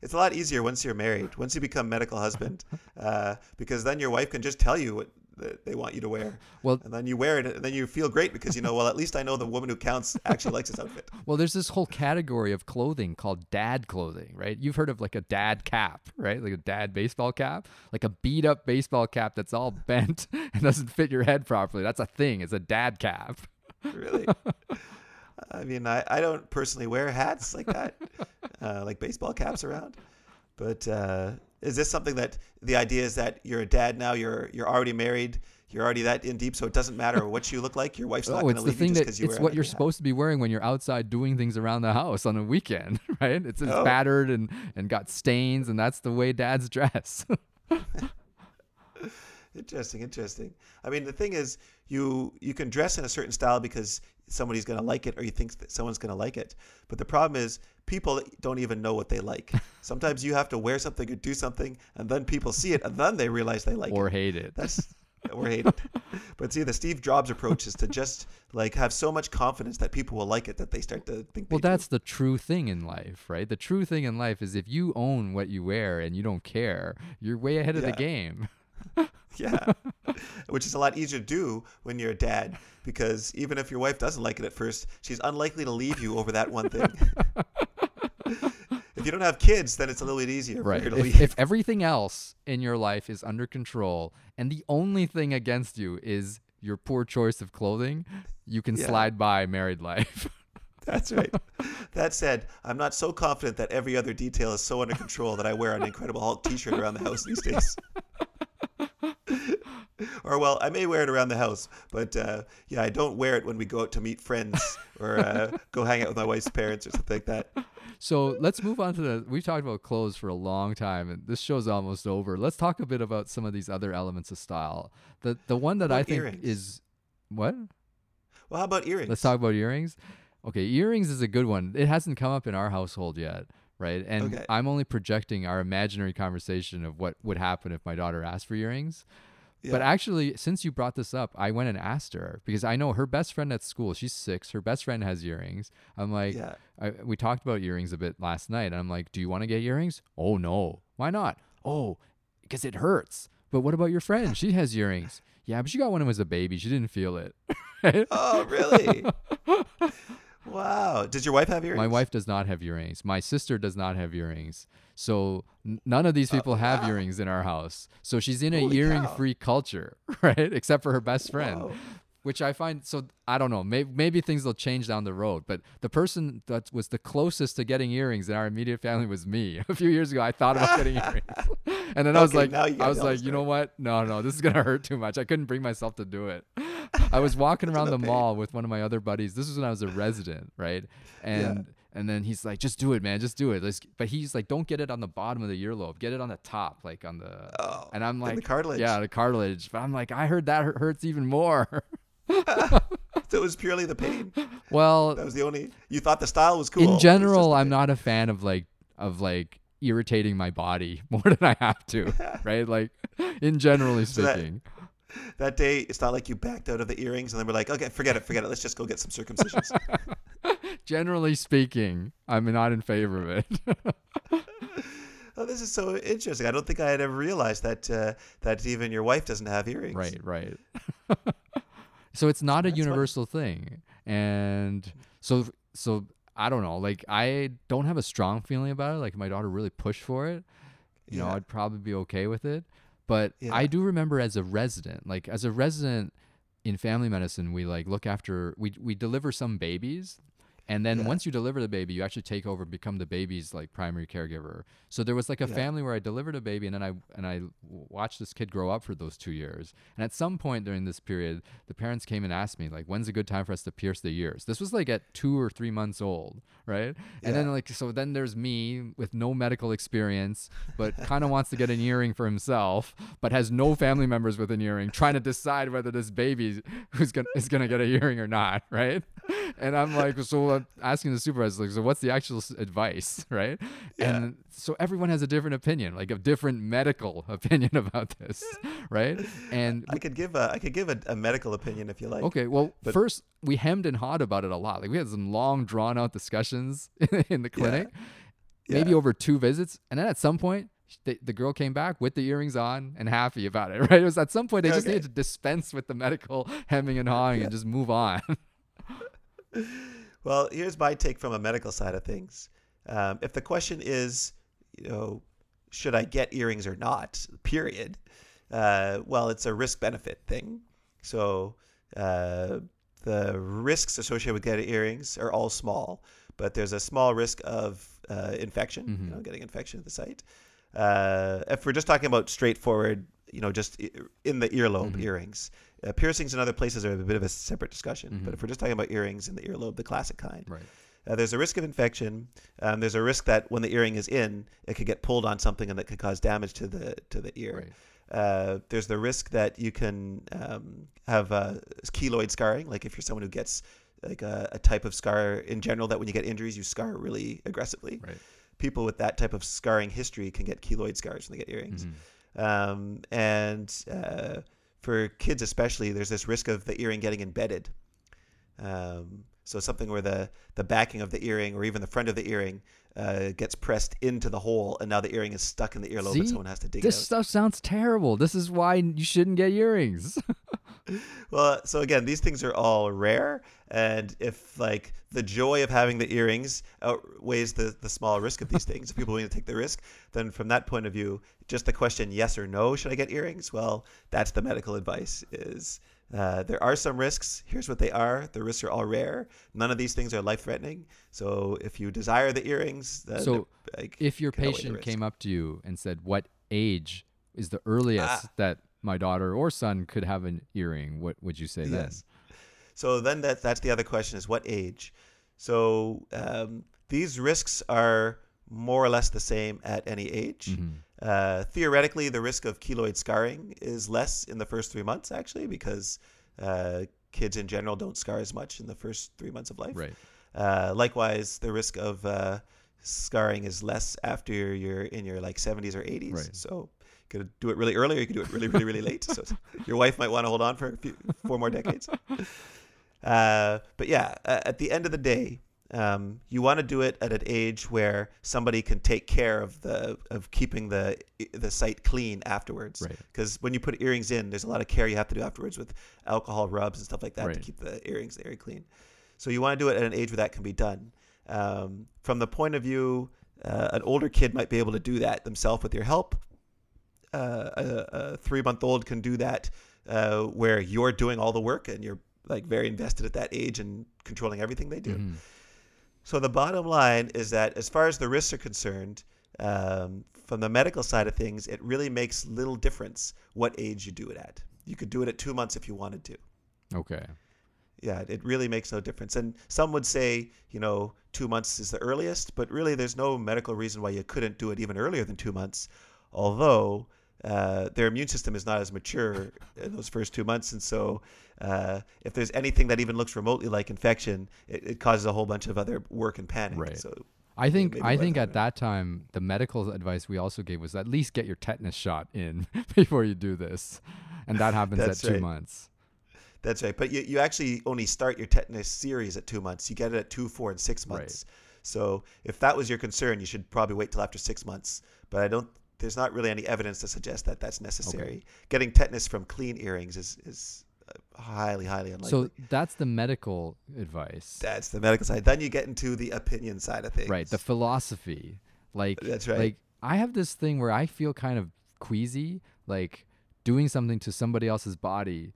it's a lot easier once you're married, once you become medical husband, uh, because then your wife can just tell you what they want you to wear. Well- and then you wear it, and then you feel great because you know, well, at least I know the woman who counts actually likes this outfit. Well, there's this whole category of clothing called dad clothing, right? You've heard of like a dad cap, right? Like a dad baseball cap, like a beat up baseball cap that's all bent and doesn't fit your head properly. That's a thing. It's a dad cap. Really. I mean, I, I don't personally wear hats like that, uh, like baseball caps around. But uh, is this something that the idea is that you're a dad now? You're you're already married. You're already that in deep, so it doesn't matter what you look like. Your wife's not Oh, going it's to leave you thing just because you it's wear what you're hat. supposed to be wearing when you're outside doing things around the house on a weekend, right? It's, it's Oh. battered and, and got stains, and that's the way dads dress. Interesting, interesting. I mean, the thing is, you you can dress in a certain style because somebody's going to like it, or you think that someone's going to like it. But the problem is, people don't even know what they like. Sometimes you have to wear something or do something, and then people see it, and then they realize they like or it. Or hate it. That's or hate it. But see, the Steve Jobs approach is to just like have so much confidence that people will like it that they start to think. Well, they do. that's the true thing in life, right? The true thing in life is if you own what you wear and you don't care, you're way ahead of the game. Yeah. Which is a lot easier to do when you're a dad because even if your wife doesn't like it at first, she's unlikely to leave you over that one thing. if you don't have kids, then it's a little bit easier Right. for her to If, leave. if everything else in your life is under control and the only thing against you is your poor choice of clothing, you can Yeah. slide by married life. That's right. That said, I'm not so confident that every other detail is so under control that I wear an Incredible Hulk t-shirt around the house these days. or well, I may wear it around the house, but uh, yeah, I don't wear it when we go out to meet friends or uh, go hang out with my wife's parents or something like that. So let's move on to the. We've talked about clothes for a long time, and this show's almost over. Let's talk a bit about some of these other elements of style. The the one that I think earrings? is what. Well, how about earrings? Let's talk about earrings. Okay, earrings is a good one. It hasn't come up in our household yet, right? And Okay. I'm only projecting our imaginary conversation of what would happen if my daughter asked for earrings. But actually, since you brought this up, I went and asked her because I know her best friend at school. She's six. Her best friend has earrings. I'm like, Yeah. I, we talked about earrings a bit last night. And I'm like, do you want to get earrings? Oh no, why not? Oh, because it hurts. But what about your friend? She has earrings. Yeah, but she got one when was a baby. She didn't feel it. Oh, really? Wow. Does your wife have earrings? My wife does not have earrings. My sister does not have earrings. So n- none of these oh, people have wow. earrings in our house. So she's in a earring free culture, right? Except for her best friend. Whoa. Which I find so I don't know. Maybe, maybe things will change down the road. But the person that was the closest to getting earrings in our immediate family was me. A few years ago, I thought about getting earrings, and then I was like, you I was like, you know what? No, no, this is gonna hurt too much. I couldn't bring myself to do it. I was walking around the pain. mall with one of my other buddies. This was when I was a resident, right? And and then he's like, just do it, man, just do it. Let's. But he's like, don't get it on the bottom of the earlobe. Get it on the top, like on the. Oh, and I'm like, the cartilage. Yeah, the cartilage. But I'm like, I heard that hurts even more. So it was purely the pain. well, That was the only. You thought the style was cool. In general, I'm not a fan of like of like irritating my body more than I have to, right? Like, in generally So that- speaking. That day, it's not like you backed out of the earrings and then we're like, okay, forget it, forget it. Let's just go get some circumcisions. generally speaking, I'm not in favor of it. oh, this is so interesting. I don't think I had ever realized that uh, that even your wife doesn't have earrings. right, right. So it's not a That's funny. universal thing, and so so I don't know. Like I don't have a strong feeling about it. Like my daughter really pushed for it, you know, I'd probably be okay with it. But Yeah. I do remember as a resident, like as a resident in family medicine, we like look after we we deliver some babies. And then Yeah. once you deliver the baby, you actually take over and become the baby's like primary caregiver. So there was like a Yeah. family where I delivered a baby and then I and I watched this kid grow up for those 2 years. And at some point during this period, the parents came and asked me like when's a good time for us to pierce the ears. This was like at 2 or 3 months old, right? And then like so then there's me with no medical experience but kind of wants to get an earring for himself but has no family members with an earring trying to decide whether this baby who's gonna is gonna get a earring or not right and i'm like so i'm asking the supervisor like so what's the actual s- advice right Yeah. and so everyone has a different opinion like a different medical opinion about this right and I could give a I could give a, a medical opinion if you like. Okay, well, But- first we hemmed and hawed about it a lot. Like we had some long, drawn out discussions in the clinic, maybe Yeah. over two visits, and then at some point. The, the girl came back with the earrings on and happy about it, right? It was at some point they just Okay. needed to dispense with the medical hemming and hawing and just move on. Well, here's my take from a medical side of things. Um, if the question is, you know, should I get earrings or not? Period. Uh, well, it's a risk benefit thing. So uh, the risks associated with getting earrings are all small, but there's a small risk of uh, infection, you Mhm. know, getting infection at the site. Uh, if we're just talking about straightforward, you know, just in the earlobe Mhm. earrings, uh, piercings in other places are a bit of a separate discussion. But Mhm. if we're just talking about earrings in the earlobe, the classic kind, right. uh, there's a risk of infection. Um, there's a risk that when the earring is in, it could get pulled on something and that could cause damage to the to the ear. Right. Uh, there's the risk that you can um, have uh, keloid scarring, like if you're someone who gets like a, a type of scar in general that when you get injuries you scar really aggressively. Right. People with that type of scarring history can get keloid scars when they get earrings. Mhm. Um, and uh, for kids especially, there's this risk of the earring getting embedded. Um, so something where the the backing of the earring or even the front of the earring uh, gets pressed into the hole, and now the earring is stuck in the earlobe, See? and someone has to dig This it out. stuff sounds terrible. This is why you shouldn't get earrings. Well, so again, these things are all rare, and if like the joy of having the earrings outweighs the the small risk of these things, if people are willing to take the risk, then from that point of view, just the question yes or no, should I get earrings? Well, that's the medical advice. Is uh, there are some risks. Here's what they are. The risks are all rare. None of these things are life threatening. So if you desire the earrings, then So, like, if your can outweigh the patient came up to you and said, "What age is the earliest Ah. that my daughter or son could have an earring?" What would you say then? Yes. So then that that's the other question is what age? So um, these risks are more or less the same at any age. Mhm. Uh, theoretically, the risk of keloid scarring is less in the first three months, actually, because uh, kids in general don't scar as much in the first three months of life. Right. Uh, likewise, the risk of uh, scarring is less after you're in your like 70s or 80s. Right. So could do it really early, or you could do it really, really, really late. So your wife might want to hold on for a few, four more decades. Uh, but yeah, uh, at the end of the day, um, you want to do it at an age where somebody can take care of the of keeping the the site clean afterwards. Right. Because when you put earrings in, there's a lot of care you have to do afterwards with alcohol rubs and stuff like that to keep the earrings very clean. So you want to do it at an age where that can be done. Um, from the point of view, uh, an older kid might be able to do that themselves with your help. Uh, a, a three-month-old can do that uh, where you're doing all the work and you're like very invested at that age and controlling everything they do. Mhm. So the bottom line is that as far as the risks are concerned, um, from the medical side of things, it really makes little difference what age you do it at. You could do it at two months if you wanted to. Okay. Yeah, it really makes no difference. And some would say, you know, two months is the earliest, but really there's no medical reason why you couldn't do it even earlier than two months. Although uh, their immune system is not as mature in those first two months. And so uh, if there's anything that even looks remotely like infection, it, it causes a whole bunch of other work and panic. Right. So I think maybe I think then, at that time the medical advice we also gave was at least get your tetanus shot in before you do this, and that happens at That's two right. months. That's right. But you, you actually only start your tetanus series at two months. You get it at two, four, and six months. Right. months. So if that was your concern, you should probably wait till after six months. But I don't. There's not really any evidence to suggest that that's necessary. Getting tetanus from clean earrings is is uh, highly, highly unlikely. So that's the medical advice, that's the medical side. Then you get into the opinion side of things. right? The philosophy, like That's right. Like I have this thing where I feel kind of queasy, like doing something to somebody else's body,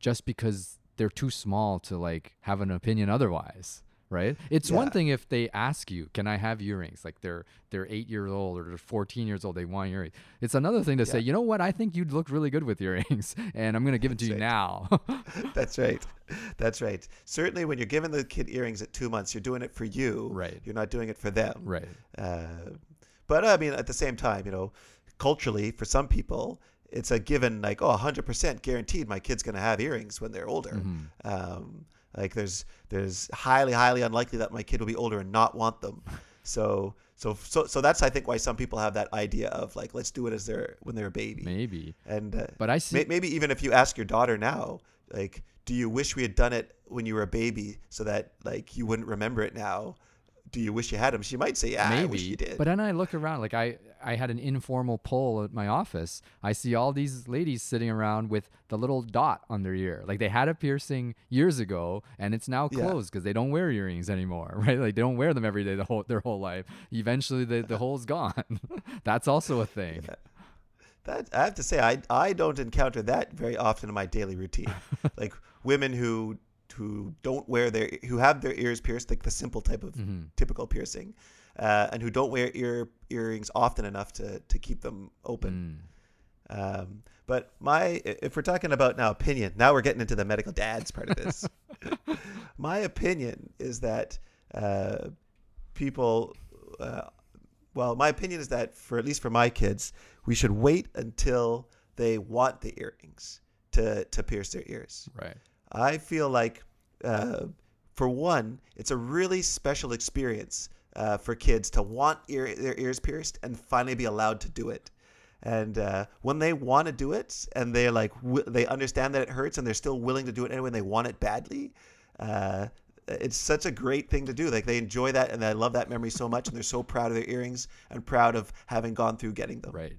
just because they're too small to like have an opinion otherwise. Right. It's one thing if they ask you, "Can I have earrings?" Like they're they're eight years old or they're fourteen years old, they want earrings. It's another thing to say, "You know what? I think you'd look really good with earrings, and I'm gonna give it to That's you now." That's right. That's right. Certainly, when you're giving the kid earrings at two months, you're doing it for you. Right. You're not doing it for them. right. Uh, but I mean, at the same time, you know, culturally, for some people, it's a given, like, oh, 100% guaranteed my kid's going to have earrings when they're older. Mhm. Um, like, there's there's highly, highly unlikely that my kid will be older and not want them. So, so, so, so that's I think why some people have that idea of like, let's do it as they're when they're a baby. Maybe. And uh, But I see. May- Maybe even if you ask your daughter now, like, do you wish we had done it when you were a baby so that like you wouldn't remember it now? Do you wish you had them? She might say, "Yeah, I wish you did." But then I look around, like I, I had an informal poll at my office. I see all these ladies sitting around with the little dot on their ear. Like they had a piercing years ago, and it's now closed because they don't wear earrings anymore, right? Like they don't wear them every day the whole their whole life. Eventually, the the hole's gone. That's also a thing. that I have to say, I I don't encounter that very often in my daily routine. like women who who don't wear their who have their ears pierced, like the simple type of Mhm. typical piercing, uh, and who don't wear ear earrings often enough to to keep them open. Mm. Um, but my, if we're talking about now opinion, now we're getting into the medical dads part of this. my opinion is that uh, people, uh, well, my opinion is that for at least for my kids, we should wait until they want the earrings to to pierce their ears. Right. I feel like, uh, for one, it's a really special experience uh, for kids to want ear, their ears pierced and finally be allowed to do it. And uh, when they want to do it and they're like, w- they understand that it hurts and they're still willing to do it anyway and they want it badly, uh, it's such a great thing to do. Like they enjoy that and I love that memory so much and they're so proud of their earrings and proud of having gone through getting them. Right.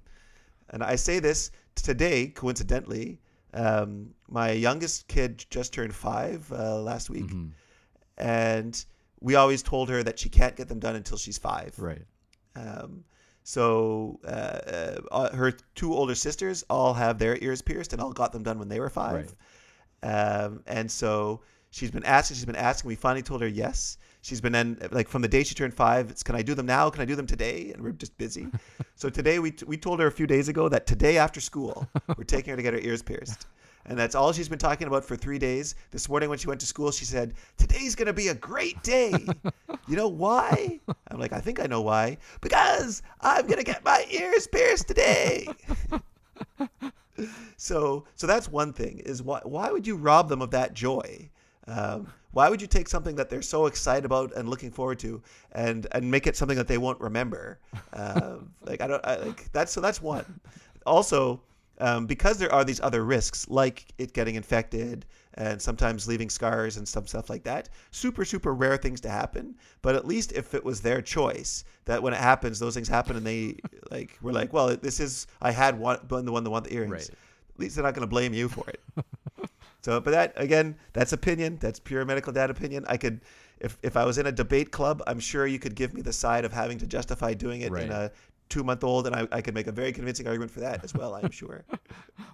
And I say this today, coincidentally. Um, my youngest kid just turned five uh, last week, Mhm. and we always told her that she can't get them done until she's five. Right. Um, so uh, uh, her two older sisters all have their ears pierced and all got them done when they were five. Um, and so she's been asking, she's been asking. We finally told her yes. She's been in like from the day she turned five. It's can I do them now? Can I do them today? And we're just busy. so today we we told her a few days ago that today after school we're taking her to get her ears pierced. And that's all she's been talking about for three days. This morning when she went to school, she said, Today's going to be a great day. you know why? I'm like, I think I know why. Because I'm going to get my ears pierced today. so so that's one thing is why, why would you rob them of that joy? Um, why would you take something that they're so excited about and looking forward to and and make it something that they won't remember? Um, like I don't I, like that's so that's one. Also, um, because there are these other risks like it getting infected and sometimes leaving scars and some stuff like that. Super super rare things to happen, but at least if it was their choice that when it happens, those things happen and they like were like, well, this is I had one, the one that wanted the earrings. Right. At least they're not going to blame you for it. So, but that again, that's opinion. That's pure medical dad opinion. I could, if if I was in a debate club, I'm sure you could give me the side of having to justify doing it Right. in a two month old, and I, I could make a very convincing argument for that as well. I'm sure.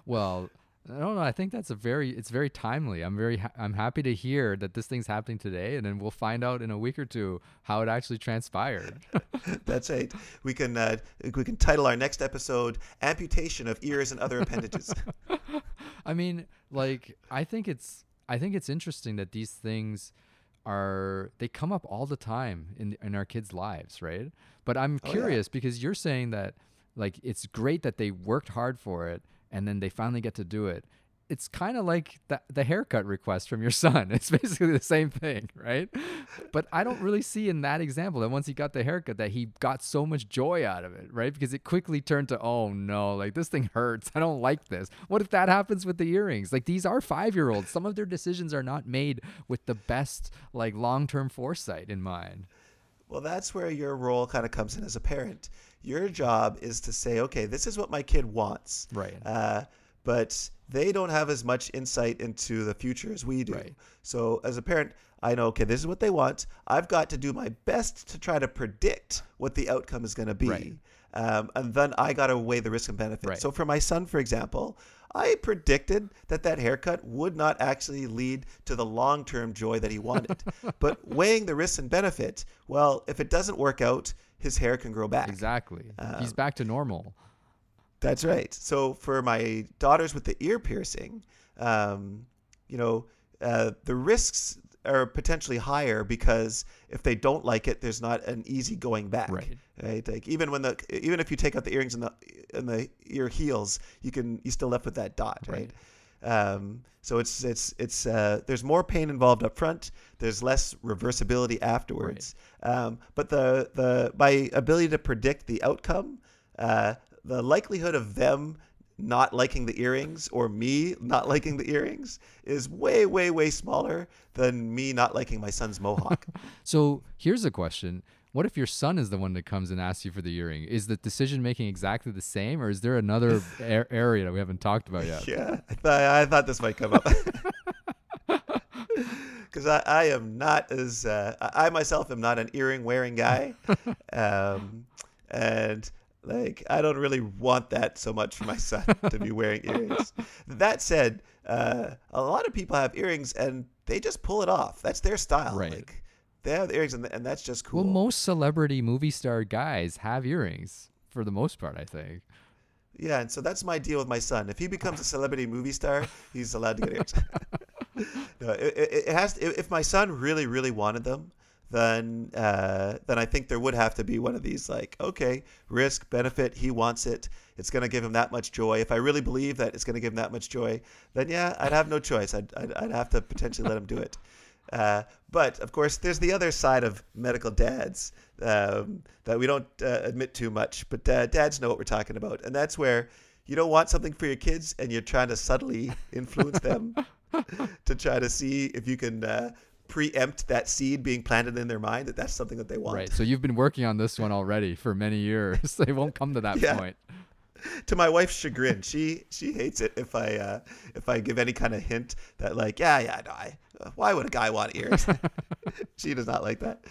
Well, I don't know. I think that's a very it's very timely. I'm very ha- I'm happy to hear that this thing's happening today, and then we'll find out in a week or two how it actually transpired. That's right. We can uh, we can title our next episode "Amputation of Ears and Other Appendages." I mean, like I think it's I think it's interesting that these things are they come up all the time in in our kids' lives, right? But I'm Oh, yeah. curious because you're saying that like it's great that they worked hard for it and then they finally get to do it. It's kind of like the, the haircut request from your son. It's basically the same thing, right? But I don't really see in that example that once he got the haircut that he got so much joy out of it, right? Because it quickly turned to, oh no, like this thing hurts. I don't like this. What if that happens with the earrings? Like these are five year olds. Some of their decisions are not made with the best like long term foresight in mind. Well, that's where your role kind of comes in as a parent. Your job is to say, okay, this is what my kid wants. Right. Uh, but they don't have as much insight into the future as we do. Right. So as a parent, I know, okay, this is what they want. I've got to do my best to try to predict what the outcome is going to be. Right. Um, and then I got to weigh the risk and benefit. Right. So for my son, for example, I predicted that that haircut would not actually lead to the long-term joy that he wanted. but weighing the risks and benefit, well, if it doesn't work out, his hair can grow back. Exactly. He's Um, back to normal. That's right. So for my daughters with the ear piercing, um, you know, uh, the risks are potentially higher because if they don't like it, there's not an easy going back. Right. Right. Like even when the even if you take out the earrings and the and the ear heals, you can you still left with that dot. Right. Um, so it's it's it's uh, there's more pain involved up front. There's less reversibility afterwards. Um, but the the my ability to predict the outcome, uh, the likelihood of them not liking the earrings or me not liking the earrings is way way way smaller than me not liking my son's mohawk. So here's a question. What if your son is the one that comes and asks you for the earring? Is the decision making exactly the same, or is there another a- area that we haven't talked about yet? yeah, I thought I thought this might come up. Because I, I am not as uh, I I myself am not an earring wearing guy, um, and like I don't really want that so much for my son to be wearing earrings. That said, uh, a lot of people have earrings and they just pull it off. That's their style. Right. Like they have earrings and, and that's just cool. Well, most celebrity movie star guys have earrings for the most part, I think. Yeah, and so that's my deal with my son. If he becomes a celebrity movie star, he's allowed to get earrings. no, it, it, it has. To, if my son really, really wanted them, then uh, then I think there would have to be one of these like, okay, risk benefit. He wants it. It's going to give him that much joy. If I really believe that it's going to give him that much joy, then yeah, I'd have no choice. I'd I'd, I'd have to potentially let him do it. Uh, but of course, there's the other side of medical dads um, that we don't uh, admit too much. But uh, dads know what we're talking about, and that's where you don't want something for your kids, and you're trying to subtly influence them to try to see if you can uh, preempt that seed being planted in their mind that that's something that they want. Right. So you've been working on this one already for many years. they won't come to that Yeah. point. to my wife's chagrin, she she hates it if I uh, if I give any kind of hint that like yeah yeah no I why would a guy want ears? she does not like that.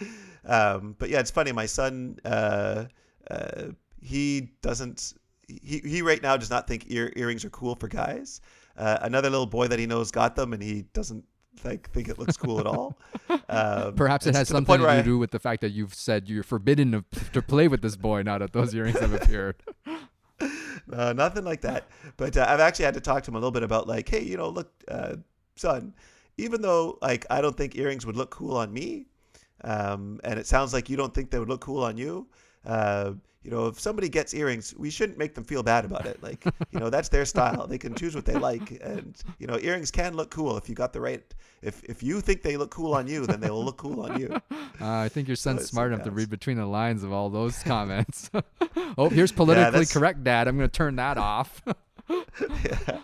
Um, but yeah, it's funny. My son uh, uh, he doesn't he he right now does not think ear earrings are cool for guys. Uh, another little boy that he knows got them and he doesn't like think it looks cool at all. Um, Perhaps it has to something to I- do with the fact that you've said you're forbidden to, to play with this boy now that those earrings have appeared. uh, nothing like that. But uh, I've actually had to talk to him a little bit about like, hey, you know, look, uh, son, even though like I don't think earrings would look cool on me, um, and it sounds like you don't think they would look cool on you. You know, if somebody gets earrings, we shouldn't make them feel bad about it. Like, you know, that's their style. They can choose what they like, and you know, earrings can look cool if you got the right. If if you think they look cool on you, then they will look cool on you. Uh, I think your son's it's smart enough to read between the lines of all those comments. oh, here's politically that's- correct, Dad. I'm going to turn that off. yeah,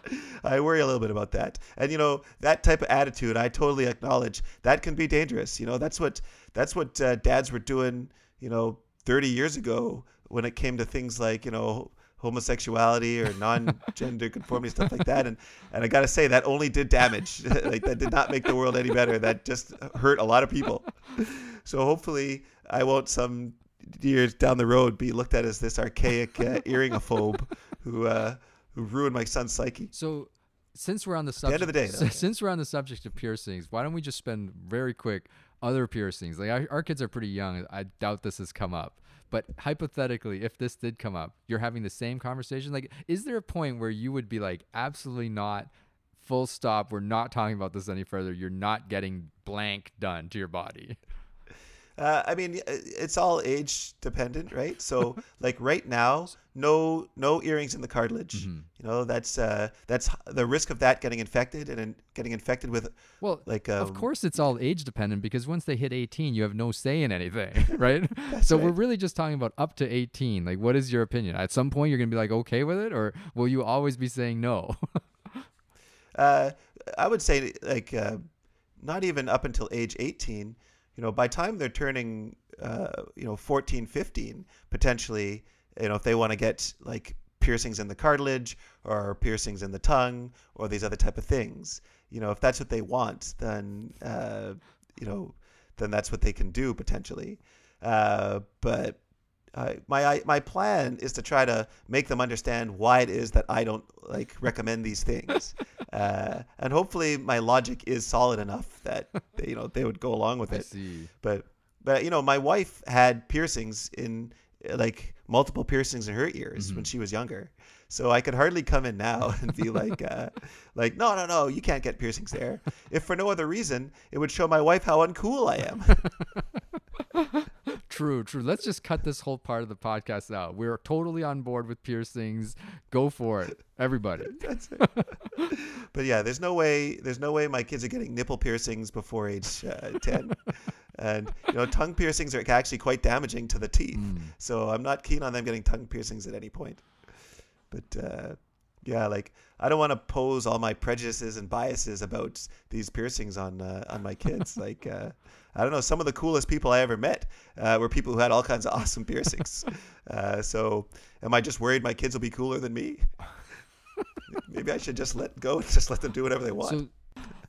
I worry a little bit about that. And you know, that type of attitude, I totally acknowledge that can be dangerous. You know, that's what that's what uh, dads were doing. You know, 30 years ago when it came to things like you know homosexuality or non-gender conformity stuff like that and and I got to say that only did damage like that did not make the world any better that just hurt a lot of people so hopefully I won't some years down the road be looked at as this archaic uh, earringophobe who uh, who ruined my son's psyche So, since we're on the the subject, end of the day, though. since we're on the subject of piercings, why don't we just spend very quick other piercings? Like our, our kids are pretty young. I doubt this has come up. But hypothetically, if this did come up, you're having the same conversation. Like, is there a point where you would be like, absolutely not, full stop, we're not talking about this any further. You're not getting blank done to your body. Uh, I mean, uh, it's all age dependent, right? So, like right now, no no earrings in the cartilage. Mhm. You know, that's uh, that's the risk of that getting infected and in, getting infected with Well, like of um, course, it's all age dependent because once they hit 18, you have no say in anything, right? so we're really just talking about up to 18. Like, what is your opinion? At some point, you're gonna be like okay with it, or will you always be saying no? Uh, I would say like uh, not even up until age 18. You know, by time they're turning, uh, you know, 14, 15, potentially, you know, if they want to get like piercings in the cartilage or piercings in the tongue or these other type of things, you know, if that's what they want, then uh, you know, then that's what they can do potentially. Uh, but uh, my I, my plan is to try to make them understand why it is that I don't like recommend these things, uh, and hopefully my logic is solid enough that they, you know they would go along with it. But but you know my wife had piercings in like multiple piercings in her ears when she was younger, so I could hardly come in now and be like uh, like no no no you can't get piercings there. If for no other reason, it would show my wife how uncool I am. True, true. Let's just cut this whole part of the podcast out. We're totally on board with piercings. Go for it, everybody. That's it. but yeah, there's no way. There's no way my kids are getting nipple piercings before age uh, ten, and you know, tongue piercings are actually quite damaging to the teeth. So I'm not keen on them getting tongue piercings at any point. But uh, yeah, like I don't want to pose all my prejudices and biases about these piercings on uh, on my kids. like uh, I don't know, some of the coolest people I ever met uh, were people who had all kinds of awesome piercings. uh, so am I just worried my kids will be cooler than me? Maybe I should just let go and just let them do whatever they want. So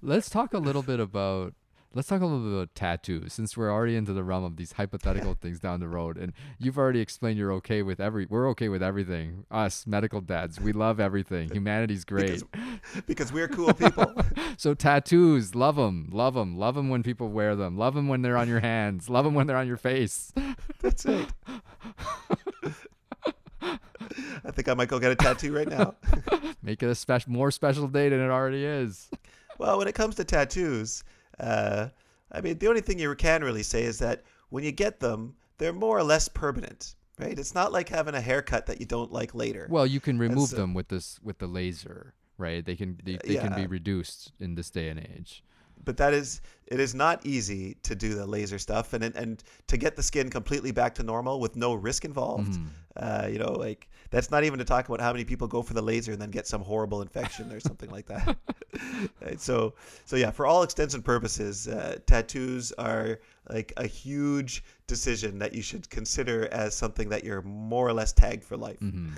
let's talk a little bit about let's talk a little bit about tattoos since we're already into the realm of these hypothetical things down the road and you've already explained you're okay with every we're okay with everything. Us medical dads we love everything. Humanity's great. because, because we're cool people. so tattoos love them love them love them when people wear them. Love them when they're on your hands. Love them when they're on your face. That's right. I think I might go get a tattoo right now. make it a special more special day than it already is. Well, when it comes to tattoos, uh, I mean, the only thing you can really say is that when you get them, they're more or less permanent, right? It's not like having a haircut that you don't like later. well you can remove so- them with this with the laser right they can they, they can be reduced in this day and age but that is it is not easy to do the laser stuff and and to get the skin completely back to normal with no risk involved. Mhm. Uh, you know, like that's not even to talk about how many people go for the laser and then get some horrible infection or something like that. Right, so, so yeah, for all extents and purposes, uh, tattoos are like a huge decision that you should consider as something that you're more or less tagged for life. Mhm.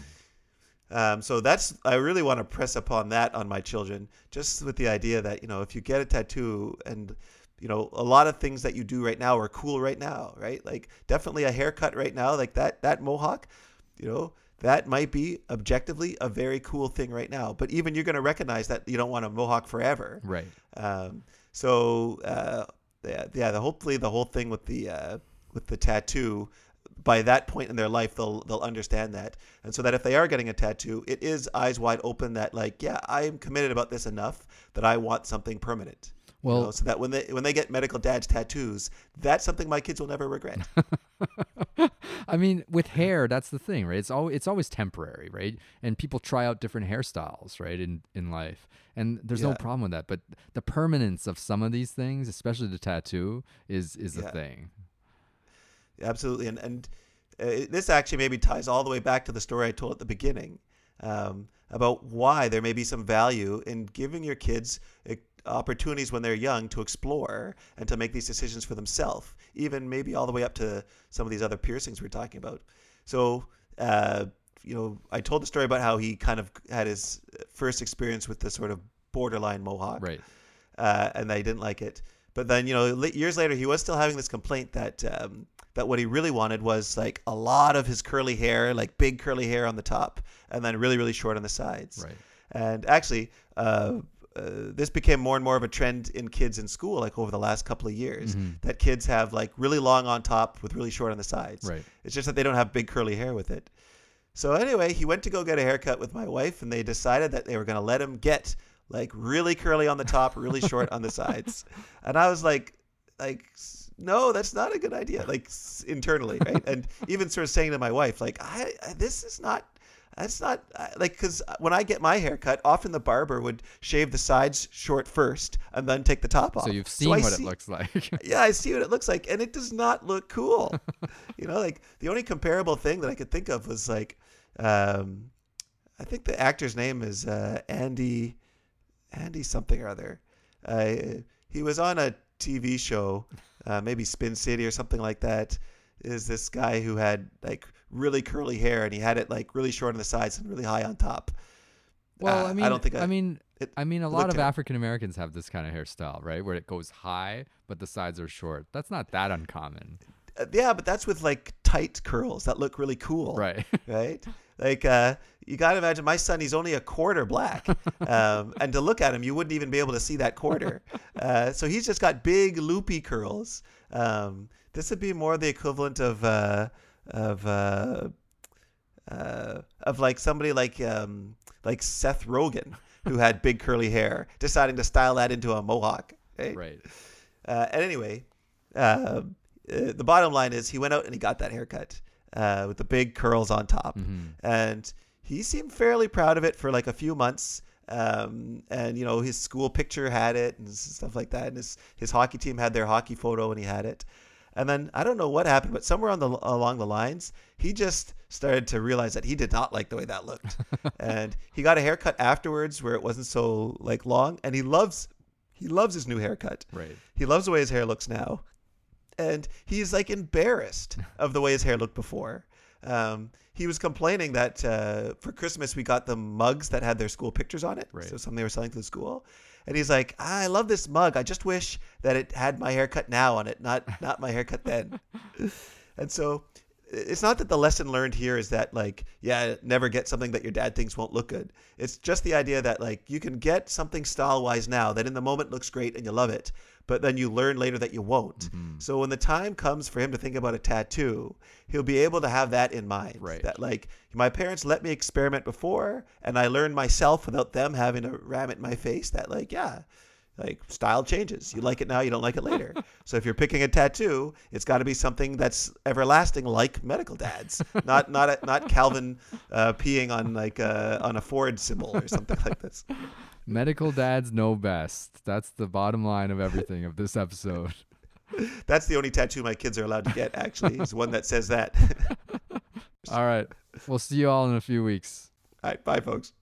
Um, so that's I really want to press upon that on my children, just with the idea that you know if you get a tattoo and you know a lot of things that you do right now are cool right now, right? Like definitely a haircut right now, like that that mohawk, you know that might be objectively a very cool thing right now. But even you're going to recognize that you don't want a mohawk forever. right Um, so uh, yeah, yeah. The, hopefully the whole thing with the uh, with the tattoo, by that point in their life, they'll they'll understand that, and so that if they are getting a tattoo, it is eyes wide open that like, yeah, I am committed about this enough that I want something permanent. you Well- know, so that when they when they get medical dad's tattoos, that's something my kids will never regret. I mean, with hair, that's the thing, right? It's always it's always temporary, right? And people try out different hairstyles, right, in in life, and there's no problem with that. But the permanence of some of these things, especially the tattoo, is is Yeah. thing. Absolutely, and and uh, this actually maybe ties all the way back to the story I told at the beginning um, about why there may be some value in giving your kids uh, opportunities when they're young to explore and to make these decisions for themselves, even maybe all the way up to some of these other piercings we're talking about. So, uh, you know, I told the story about how he kind of had his first experience with the sort of borderline mohawk, Right. uh, and I didn't like it. But then, you know, years later, he was still having this complaint that um, that what he really wanted was like a lot of his curly hair, like big curly hair on the top, and then really, really short on the sides. Right. And actually, uh, uh, this became more and more of a trend in kids in school, like over the last couple of years, Mhm. that kids have like really long on top with really short on the sides. Right. It's just that they don't have big curly hair with it. So anyway, he went to go get a haircut with my wife, and they decided that they were going to let him get like really curly on the top, really short on the sides. And I was like, like, no, that's not a good idea. Like internally, right? And even sort of saying to my wife, like, I, I this is not. That's not like because when I get my hair cut, often the barber would shave the sides short first and then take the top off. So you've seen I what see- it looks like. yeah, I see what it looks like, and it does not look cool. you know, like the only comparable thing that I could think of was like, um, I think the actor's name is uh, Andy, Andy something or other. Uh, he was on a TV show, uh, maybe Spin City or something like that. Is this guy who had like really curly hair and he had it like really short on the sides and really high on top. well, Uh, I mean, I don't think I, I mean, it I mean, a lot of. African Americans have this kind of hairstyle, right? Where it goes high, but the sides are short. That's not that uncommon, uh, yeah, but that's with like tight curls that look really cool. right? right? Like uh, you got to imagine my son. He's only a quarter black, um, and to look at him, you wouldn't even be able to see that quarter. Uh, so he's just got big loopy curls. Um, this would be more the equivalent of uh, of uh, uh, of like somebody like um, like Seth Rogen, who had big curly hair, deciding to style that into a mohawk. Right. right. Uh, and anyway, uh, uh, the bottom line is he went out and he got that haircut uh, with the big curls on top, Mhm. and he seemed fairly proud of it for like a few months. Um, and you know his school picture had it and stuff like that, and his his hockey team had their hockey photo and he had it. And then I don't know what happened, but somewhere on the along the lines, he just started to realize that he did not like the way that looked, and he got a haircut afterwards where it wasn't so like long, and he loves he loves his new haircut. Right. He loves the way his hair looks now. And he's like embarrassed of the way his hair looked before. Um, he was complaining that uh, for Christmas we got the mugs that had their school pictures on it. Right. So something they were selling to the school. And he's like, I love this mug. I just wish that it had my haircut now on it, not not my haircut then. and so it's not that the lesson learned here is that like yeah never get something that your dad thinks won't look good it's just the idea that like you can get something style wise now that in the moment looks great and you love it but then you learn later that you won't Mhm. so when the time comes for him to think about a tattoo he'll be able to have that in mind Right. that like my parents let me experiment before and i learned myself without them having to ram it in my face that like yeah like style changes. You like it now, you don't like it later. so if you're picking a tattoo, it's got to be something that's everlasting, like medical dads, not not a, not Calvin uh, peeing on like uh, on a Ford symbol or something like this. Medical dads know best. That's the bottom line of everything of this episode. That's the only tattoo my kids are allowed to get. Actually, is one that says that. All right. We'll see you all in a few weeks. all right, bye, folks.